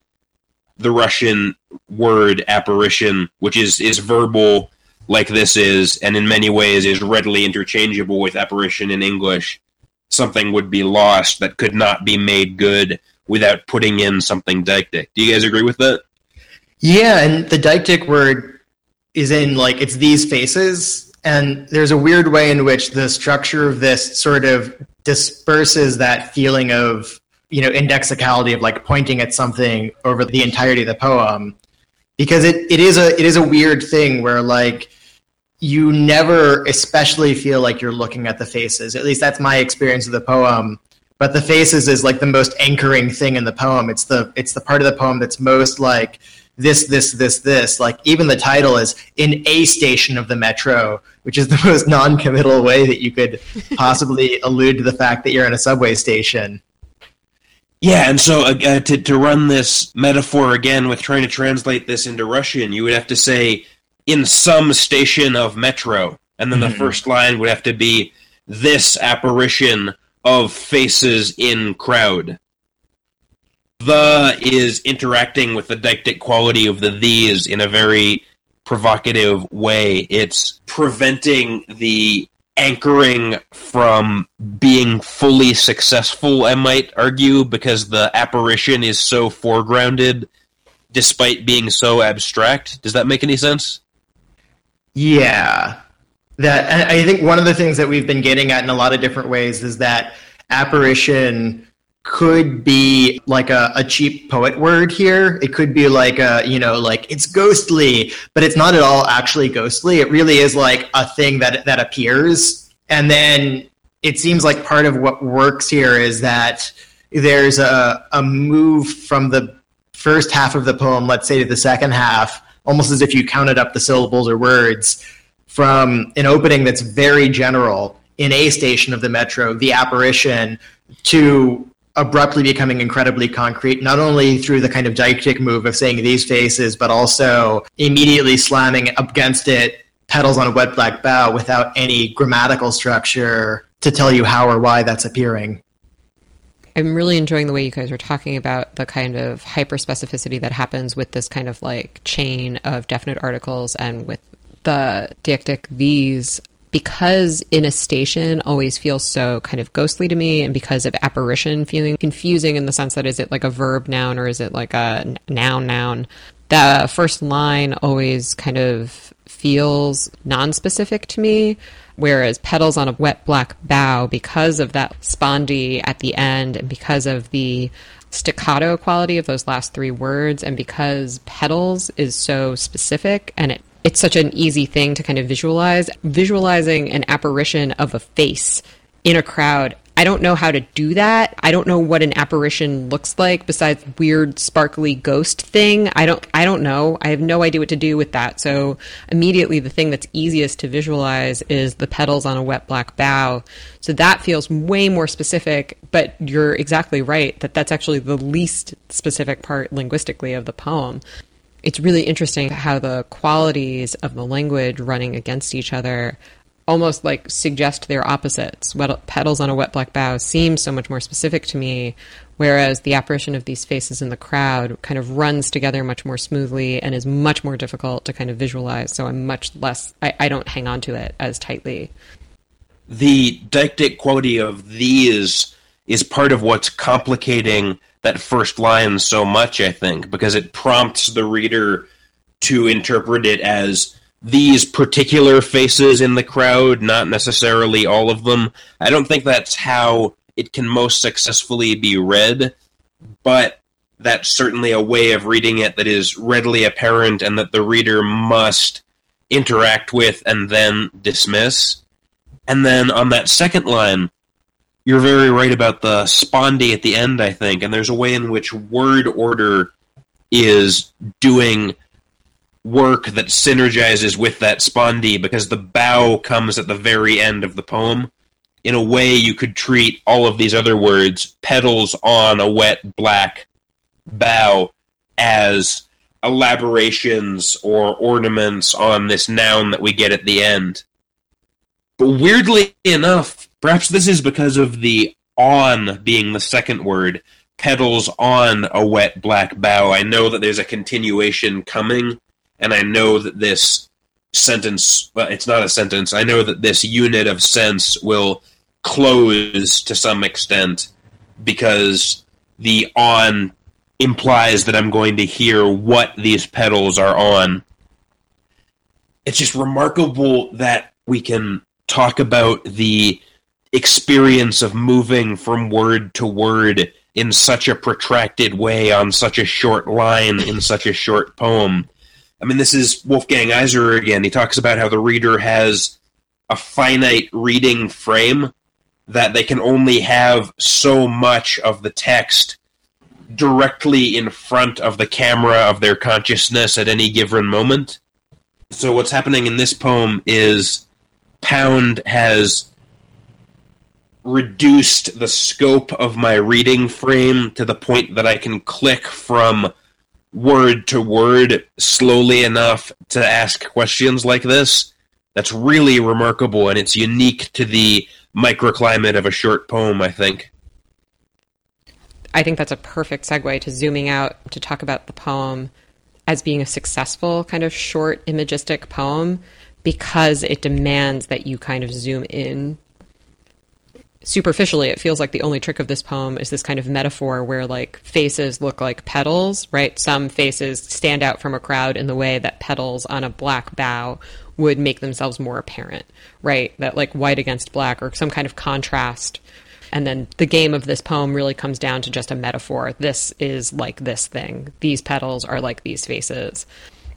the Russian word apparition, which is is verbal like this is, and in many ways is readily interchangeable with apparition in English, something would be lost that could not be made good without putting in something deictic. Do you guys agree with that? Yeah, and the deictic word is in like it's these faces, and there's a weird way in which the structure of this sort of disperses that feeling of you know indexicality of like pointing at something over the entirety of the poem because it, it is a it is a weird thing where like you never especially feel like you're looking at the faces at least that's my experience of the poem but the faces is like the most anchoring thing in the poem it's the it's the part of the poem that's most like this, this, this, this. Like even the title is in a station of the metro, which is the most non-committal way that you could possibly *laughs* allude to the fact that you're in a subway station. Yeah, and so uh, uh, to to run this metaphor again with trying to translate this into Russian, you would have to say in some station of metro, and then mm-hmm. the first line would have to be this apparition of faces in crowd. The is interacting with the deictic quality of the these in a very provocative way. It's preventing the anchoring from being fully successful, I might argue, because the apparition is so foregrounded despite being so abstract. Does that make any sense? Yeah. That I think one of the things that we've been getting at in a lot of different ways is that apparition could be like a, a cheap poet word here. It could be like a, you know, like it's ghostly, but it's not at all actually ghostly. It really is like a thing that that appears. And then it seems like part of what works here is that there's a, a move from the first half of the poem, let's say to the second half, almost as if you counted up the syllables or words from an opening that's very general in a station of the metro, the apparition, to abruptly becoming incredibly concrete, not only through the kind of deictic move of saying these faces, but also immediately slamming against it petals on a wet black bough without any grammatical structure to tell you how or why that's appearing. I'm really enjoying the way you guys are talking about the kind of hyper specificity that happens with this kind of like chain of definite articles and with the deictic these because in a station always feels so kind of ghostly to me and because of apparition feeling confusing in the sense that is it like a verb noun or is it like a noun noun the first line always kind of feels non-specific to me whereas petals on a wet black bough because of that spondee at the end and because of the staccato quality of those last three words and because petals is so specific and it it's such an easy thing to kind of visualize. Visualizing an apparition of a face in a crowd. I don't know how to do that. I don't know what an apparition looks like besides weird sparkly ghost thing. I don't I don't know. I have no idea what to do with that. So immediately the thing that's easiest to visualize is the petals on a wet black bough. So that feels way more specific, but you're exactly right that that's actually the least specific part linguistically of the poem it's really interesting how the qualities of the language running against each other almost like suggest their opposites. Wet, petals on a wet black bough seems so much more specific to me, whereas the apparition of these faces in the crowd kind of runs together much more smoothly and is much more difficult to kind of visualize. So I'm much less, I, I don't hang on to it as tightly. The deictic quality of these is part of what's complicating that first line so much, I think, because it prompts the reader to interpret it as these particular faces in the crowd, not necessarily all of them. I don't think that's how it can most successfully be read, but that's certainly a way of reading it that is readily apparent and that the reader must interact with and then dismiss. And then on that second line, you're very right about the spondee at the end, I think, and there's a way in which word order is doing work that synergizes with that spondee because the bough comes at the very end of the poem. In a way, you could treat all of these other words, petals on a wet black bough, as elaborations or ornaments on this noun that we get at the end. But weirdly enough, Perhaps this is because of the on being the second word, petals on a wet black bough. I know that there's a continuation coming, and I know that this sentence, well, it's not a sentence, I know that this unit of sense will close to some extent because the on implies that I'm going to hear what these petals are on. It's just remarkable that we can talk about the experience of moving from word to word in such a protracted way on such a short line in such a short poem. I mean, this is Wolfgang Iser again. He talks about how the reader has a finite reading frame, that they can only have so much of the text directly in front of the camera of their consciousness at any given moment. So what's happening in this poem is Pound has reduced the scope of my reading frame to the point that I can click from word to word slowly enough to ask questions like this. That's really remarkable and it's unique to the microclimate of a short poem, I think. I think that's a perfect segue to zooming out to talk about the poem as being a successful kind of short imagistic poem because it demands that you kind of zoom in superficially it feels like the only trick of this poem is this kind of metaphor where like faces look like petals right some faces stand out from a crowd in the way that petals on a black bough would make themselves more apparent right that like white against black or some kind of contrast and then the game of this poem really comes down to just a metaphor. This is like this thing. These petals are like these faces.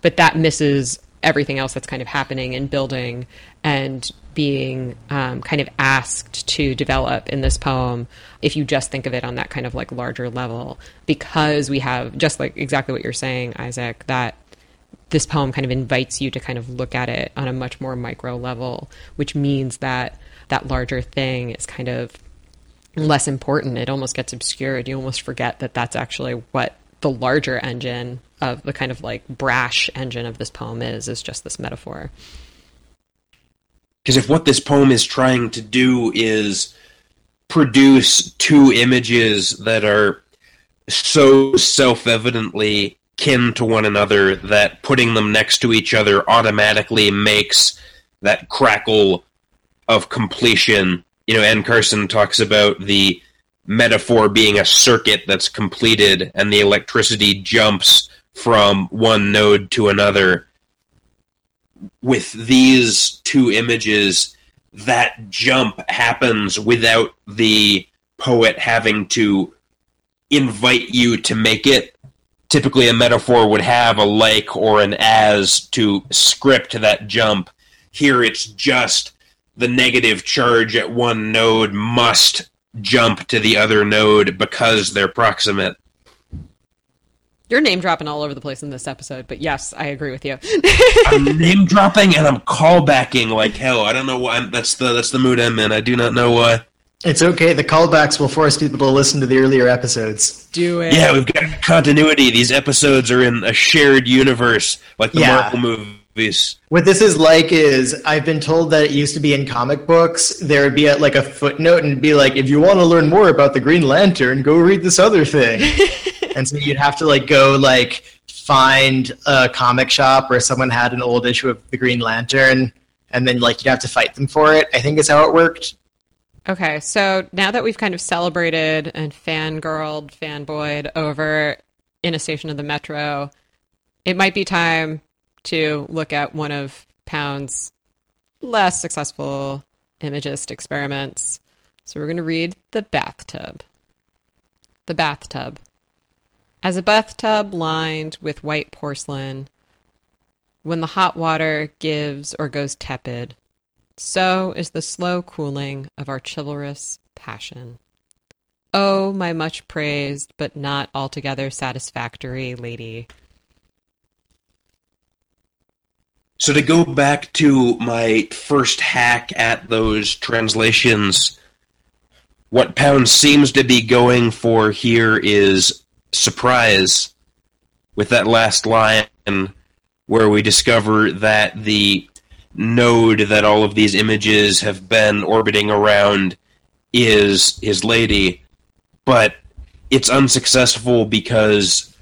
But that misses everything else that's kind of happening and building and being um, kind of asked to develop in this poem if you just think of it on that kind of like larger level because we have just like exactly what you're saying isaac that this poem kind of invites you to kind of look at it on a much more micro level which means that that larger thing is kind of less important. It almost gets obscured. You almost forget that that's actually what the larger engine of the kind of like brash engine of this poem is, is just this metaphor. Because if what this poem is trying to do is produce two images that are so self evidently kin to one another that putting them next to each other automatically makes that crackle of completion you know, Anne Carson talks about the metaphor being a circuit that's completed and the electricity jumps from one node to another. With these two images, that jump happens without the poet having to invite you to make it. Typically, a metaphor would have a like or an as to script that jump. Here, it's just the negative charge at one node must jump to the other node because they're proximate. You're name dropping all over the place in this episode, but yes, I agree with you. *laughs* I'm *laughs* name dropping and I'm callbacking like hell. I don't know why. That's the that's the mood I'm in. I do not know why. It's okay. The callbacks will force people to listen to the earlier episodes. Do it. Yeah, we've got continuity. These episodes are in a shared universe, like the Yeah. Marvel movies. What this is like is I've been told that it used to be in comic books. There would be a, like a footnote and be like, if you want to learn more about the Green Lantern, go read this other thing. *laughs* and so you'd have to like go like find a comic shop where someone had an old issue of the Green Lantern, and then like you'd have to fight them for it. I think is how it worked. Okay, so now that we've kind of celebrated and fangirled, fanboyed over in a station of the metro, it might be time to look at one of Pound's less successful imagist experiments. So we're going to read The Bathtub. The Bathtub. As a bathtub lined with white porcelain, when the hot water gives or goes tepid, so is the slow cooling of our chivalrous passion. Oh, my much praised but not altogether satisfactory lady. So to go back to my first hack at those translations, what Pound seems to be going for here is surprise with that last line where we discover that the node that all of these images have been orbiting around is his lady, but it's unsuccessful because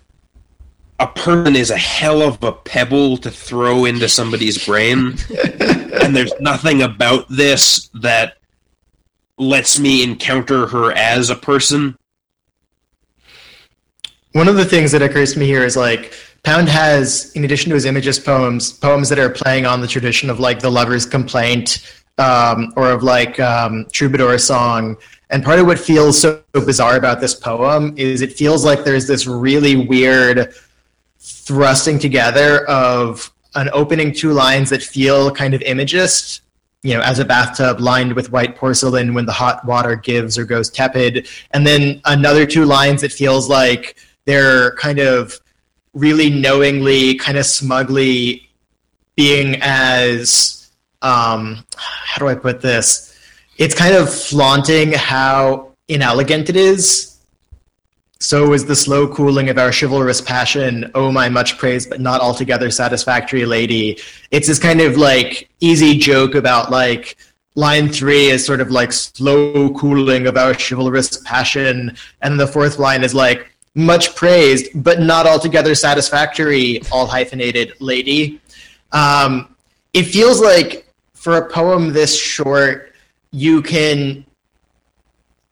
a person is a hell of a pebble to throw into somebody's brain, *laughs* and there's nothing about this that lets me encounter her as a person. One of the things that occurs to me here is like Pound has, in addition to his imagist poems, poems that are playing on the tradition of like the lover's complaint um, or of like um, troubadour song. And part of what feels so bizarre about this poem is it feels like there's this really weird thrusting together of an opening two lines that feel kind of imagist you know, as a bathtub lined with white porcelain when the hot water gives or goes tepid. And then another two lines, that feels like they're kind of really knowingly, kind of smugly being as, um, how do I put this? It's kind of flaunting how inelegant it is so is the slow cooling of our chivalrous passion, oh my much praised but not altogether satisfactory lady. It's this kind of like easy joke about like line three is sort of like slow cooling of our chivalrous passion, and the fourth line is like much praised but not altogether satisfactory, all hyphenated lady. Um, it feels like for a poem this short, you can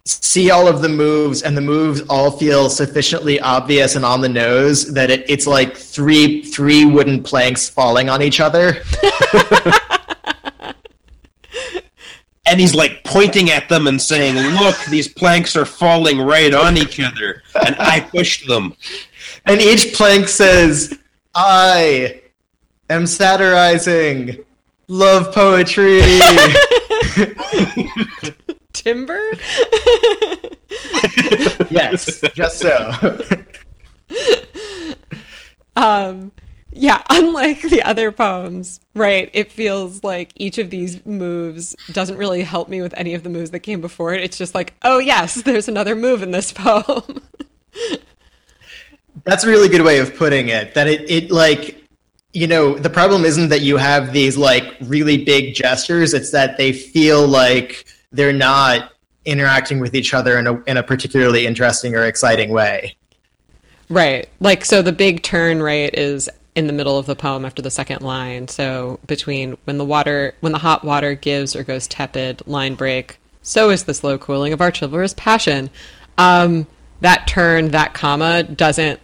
see all of the moves and the moves all feel sufficiently obvious and on the nose that it, it's like three three wooden planks falling on each other. *laughs* And he's like pointing at them and saying look these planks are falling right on each other. And i pushed them. And each plank says i am satirizing love poetry *laughs* timber? *laughs* yes, just so. *laughs* um, yeah, unlike the other poems, right? It feels like each of these moves doesn't really help me with any of the moves that came before it. It's just like, oh, yes, there's another move in this *laughs* poem. That's a really good way of putting it. That it, it like, you know, the problem isn't that you have these like really big gestures, it's that they feel like they're not interacting with each other in a in a particularly interesting or exciting way. Right. Like so the big turn right is in the middle of the poem after the second line. So between when the water when the hot water gives or goes tepid, line break, so is the slow cooling of our chivalrous passion. Um, that turn, that comma doesn't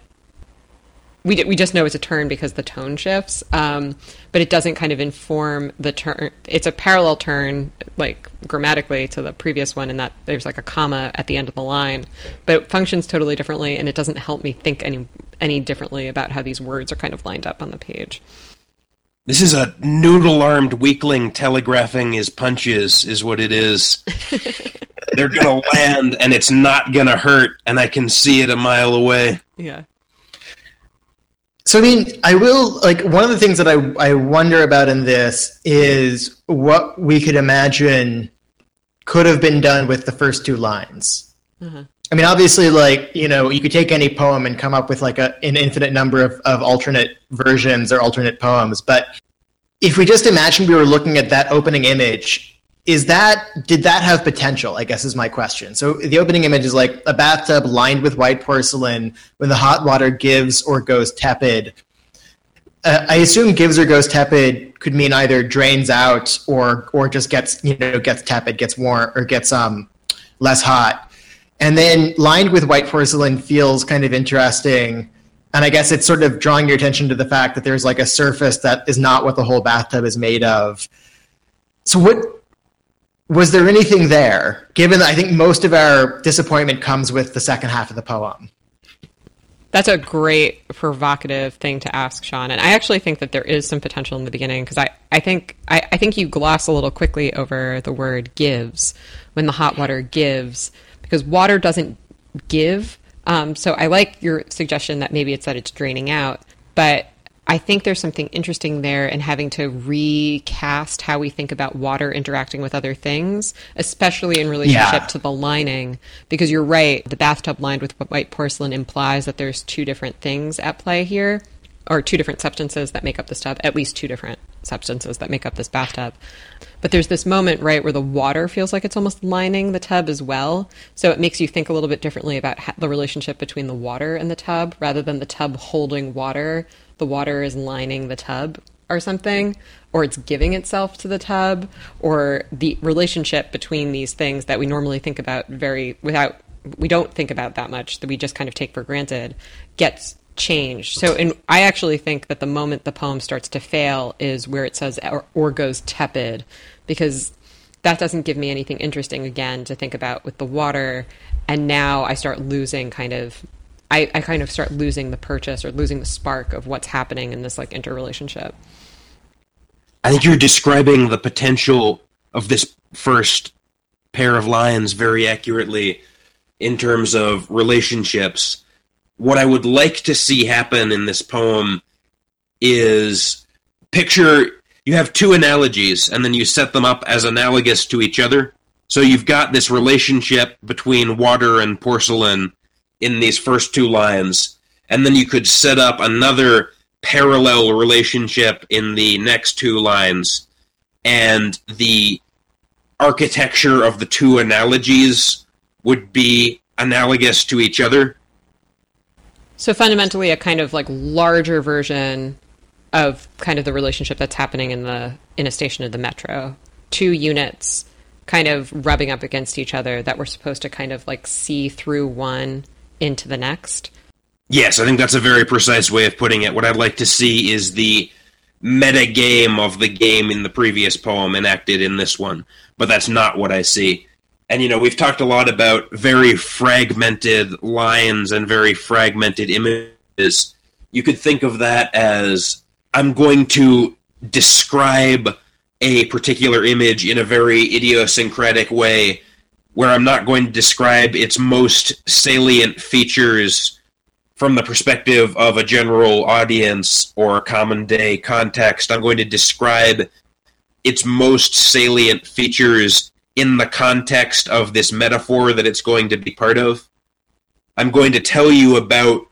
we, we just know it's a turn because the tone shifts, um, but it doesn't kind of inform the turn. It's a parallel turn, like grammatically, to the previous one, in that there's like a comma at the end of the line, but it functions totally differently, and it doesn't help me think any any differently about how these words are kind of lined up on the page. This is a noodle-armed weakling telegraphing his punches, is what it is. *laughs* They're gonna land, and it's not gonna hurt, and I can see it a mile away. Yeah. So I mean, I will like one of the things that I I wonder about in this is what we could imagine could have been done with the first two lines. Mm-hmm. I mean, obviously, like you know, you could take any poem and come up with like a, an infinite number of, of alternate versions or alternate poems. But if we just imagine we were looking at that opening image is that did that have potential i guess is my question. So the opening image is like a bathtub lined with white porcelain when the hot water gives or goes tepid. Uh, i assume gives or goes tepid could mean either drains out or or just gets you know gets tepid gets warm or gets um less hot. And then lined with white porcelain feels kind of interesting. And i guess it's sort of drawing your attention to the fact that there's like a surface that is not what the whole bathtub is made of. So what was there anything there given that i think most of our disappointment comes with the second half of the poem? That's a great provocative thing to ask sean. And i actually think that there is some potential in the beginning because I, I think I, I think you gloss a little quickly over the word gives when the hot water gives because water doesn't give. Um, so i like your suggestion that maybe it's that it's draining out but I think there's something interesting there in having to recast how we think about water interacting with other things, especially in relationship yeah. to the lining. Because you're right, the bathtub lined with white porcelain implies that there's two different things at play here, or two different substances that make up this tub, at least two different substances that make up this bathtub. But there's this moment, right, where the water feels like it's almost lining the tub as well. So it makes you think a little bit differently about the relationship between the water and the tub rather than the tub holding water the water is lining the tub or something, or it's giving itself to the tub, or the relationship between these things that we normally think about very without we don't think about that much that we just kind of take for granted gets changed. So, and I actually think that the moment the poem starts to fail is where it says or, or goes tepid, because that doesn't give me anything interesting again to think about with the water. And now I start losing kind of I, I kind of start losing the purchase or losing the spark of what's happening in this like interrelationship. I think you're describing the potential of this first pair of lines very accurately in terms of relationships. What I would like to see happen in this poem is picture you have two analogies and then you set them up as analogous to each other. So you've got this relationship between water and porcelain in these first two lines, and then you could set up another parallel relationship in the next two lines, and the architecture of the two analogies would be analogous to each other. So fundamentally, a kind of like larger version of kind of the relationship that's happening in the in a station of the metro. Two units kind of rubbing up against each other that we're supposed to kind of like see through one into the next. Yes, I think that's a very precise way of putting it. What I'd like to see is the meta game of the game in the previous poem enacted in this one, but that's not what I see. And you know, we've talked a lot about very fragmented lines and very fragmented images. You could think of that as I'm going to describe a particular image in a very idiosyncratic way where I'm not going to describe its most salient features from the perspective of a general audience or a common day context. I'm going to describe its most salient features in the context of this metaphor that it's going to be part of. I'm going to tell you about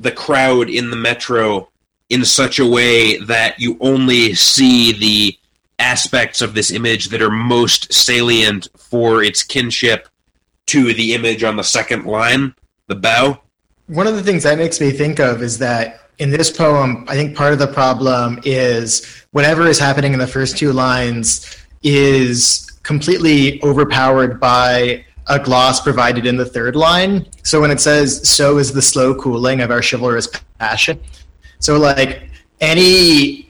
the crowd in the metro in such a way that you only see the aspects of this image that are most salient for its kinship to the image on the second line, the bough. One of the things that makes me think of is that in this poem, I think part of the problem is whatever is happening in the first two lines is completely overpowered by a gloss provided in the third line. So when it says, So is the slow cooling of our chivalrous passion. So, like, any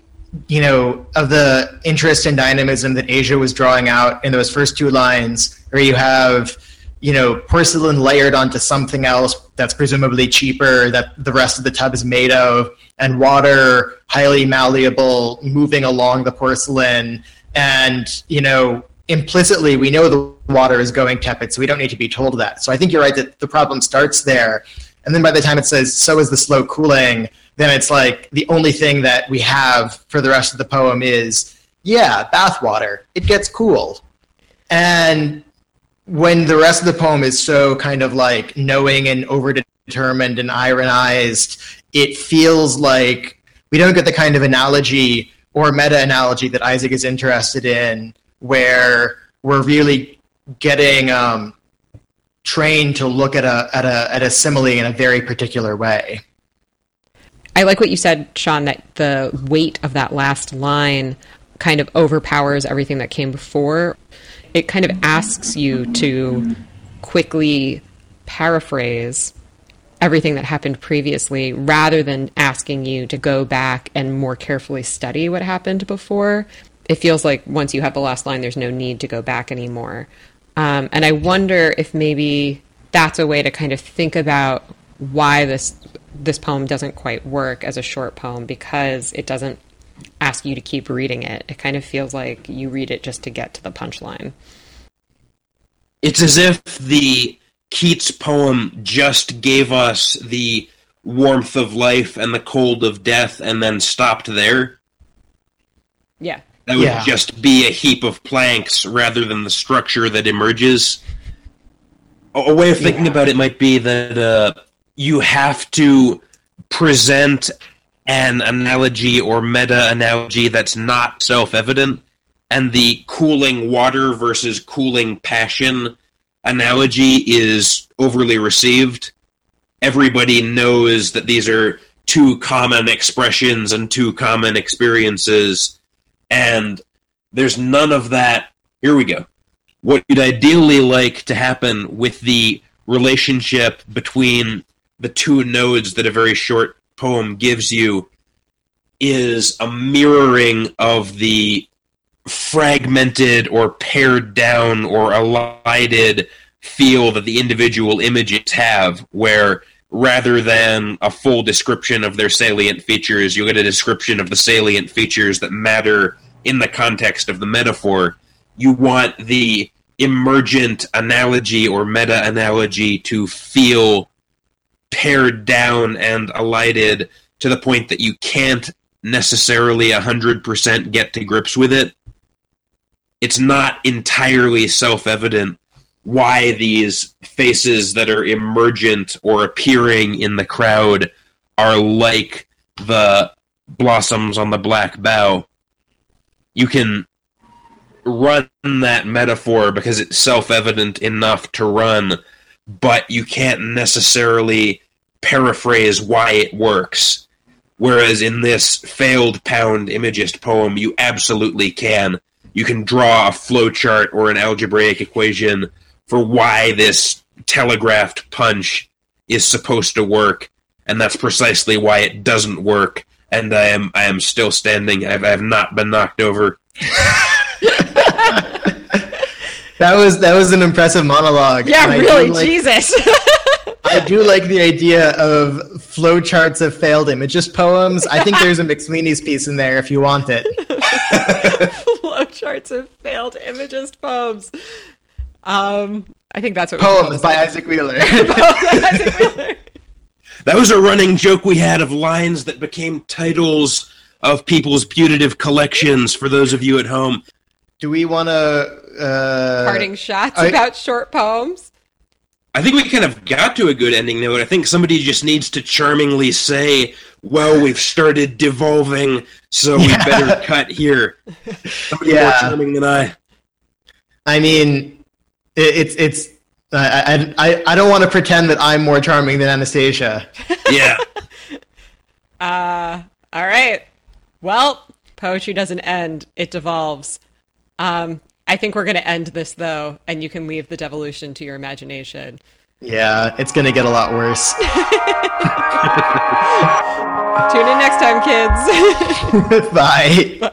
you know, of the interest and dynamism that Asia was drawing out in those first two lines, where you have, you know, porcelain layered onto something else that's presumably cheaper that the rest of the tub is made of, and water highly malleable moving along the porcelain, and you know, implicitly we know the water is going tepid, so we don't need to be told that. So I think you're right that the problem starts there, and then by the time it says so is the slow cooling then it's like the only thing that we have for the rest of the poem is yeah, bathwater. It gets cool. And when the rest of the poem is so kind of like knowing and overdetermined and ironized, it feels like we don't get the kind of analogy or meta analogy that Isaac is interested in, where we're really getting um, trained to look at a at a at a simile in a very particular way. I like what you said, Sean, that the weight of that last line kind of overpowers everything that came before. It kind of asks you to quickly paraphrase everything that happened previously rather than asking you to go back and more carefully study what happened before. It feels like once you have the last line, there's no need to go back anymore. Um, and I wonder if maybe that's a way to kind of think about why this this poem doesn't quite work as a short poem because it doesn't ask you to keep reading it. It kind of feels like you read it just to get to the punchline. It's as if the Keats poem just gave us the warmth of life and the cold of death and then stopped there. Yeah. That would Yeah. just be a heap of planks rather than the structure that emerges. A, a way of thinking Yeah. about it might be that uh, you have to present an analogy or meta analogy that's not self evident, and the cooling water versus cooling passion analogy is overly received. Everybody knows that these are two common expressions and two common experiences, and there's none of that. Here we go. What you'd ideally like to happen with the relationship between the two nodes that a very short poem gives you is a mirroring of the fragmented or pared down or elided feel that the individual images have, where rather than a full description of their salient features, you get a description of the salient features that matter in the context of the metaphor. you want the emergent analogy or meta analogy to feel pared down and elided to the point that you can't necessarily 100% get to grips with it. It's not entirely self evident why these faces that are emergent or appearing in the crowd are like the blossoms on the black bough. You can run that metaphor because it's self evident enough to run, but you can't necessarily paraphrase why it works. Whereas in this failed pound imagist poem, you absolutely can. You can draw a flowchart or an algebraic equation for why this telegraphed punch is supposed to work, and that's precisely why it doesn't work. And I am I am still standing. I've, I have not been knocked over. *laughs* That was that was an impressive monologue. Yeah, and I really, like- Jesus. *laughs* I do like the idea of flowcharts of failed imagist poems. I think there's a McSweeney's piece in there if you want it. *laughs* Flowcharts of failed imagist poems. Um, I think that's what we Poems *laughs* by Isaac Wheeler. Isaac Wheeler. That was a running joke we had of lines that became titles of people's putative collections. For those of you at home, do we want to? Uh, Parting shots I- about short poems. I think we kind of got to a good ending note. I think somebody just needs to charmingly say, "Well, we've started devolving, so we Yeah. better cut here." *laughs* Somebody more charming than I. I mean, it, it's it's. I, I I I don't want to pretend that I'm more charming than Anastasia. *laughs* Yeah. *laughs* Uh, all right. Well, poetry doesn't end; it devolves. Um, I think we're going to end this though, and you can leave the devolution to your imagination. Yeah, it's gonna get a lot worse. *laughs* *laughs* Tune in next time, kids. Bye.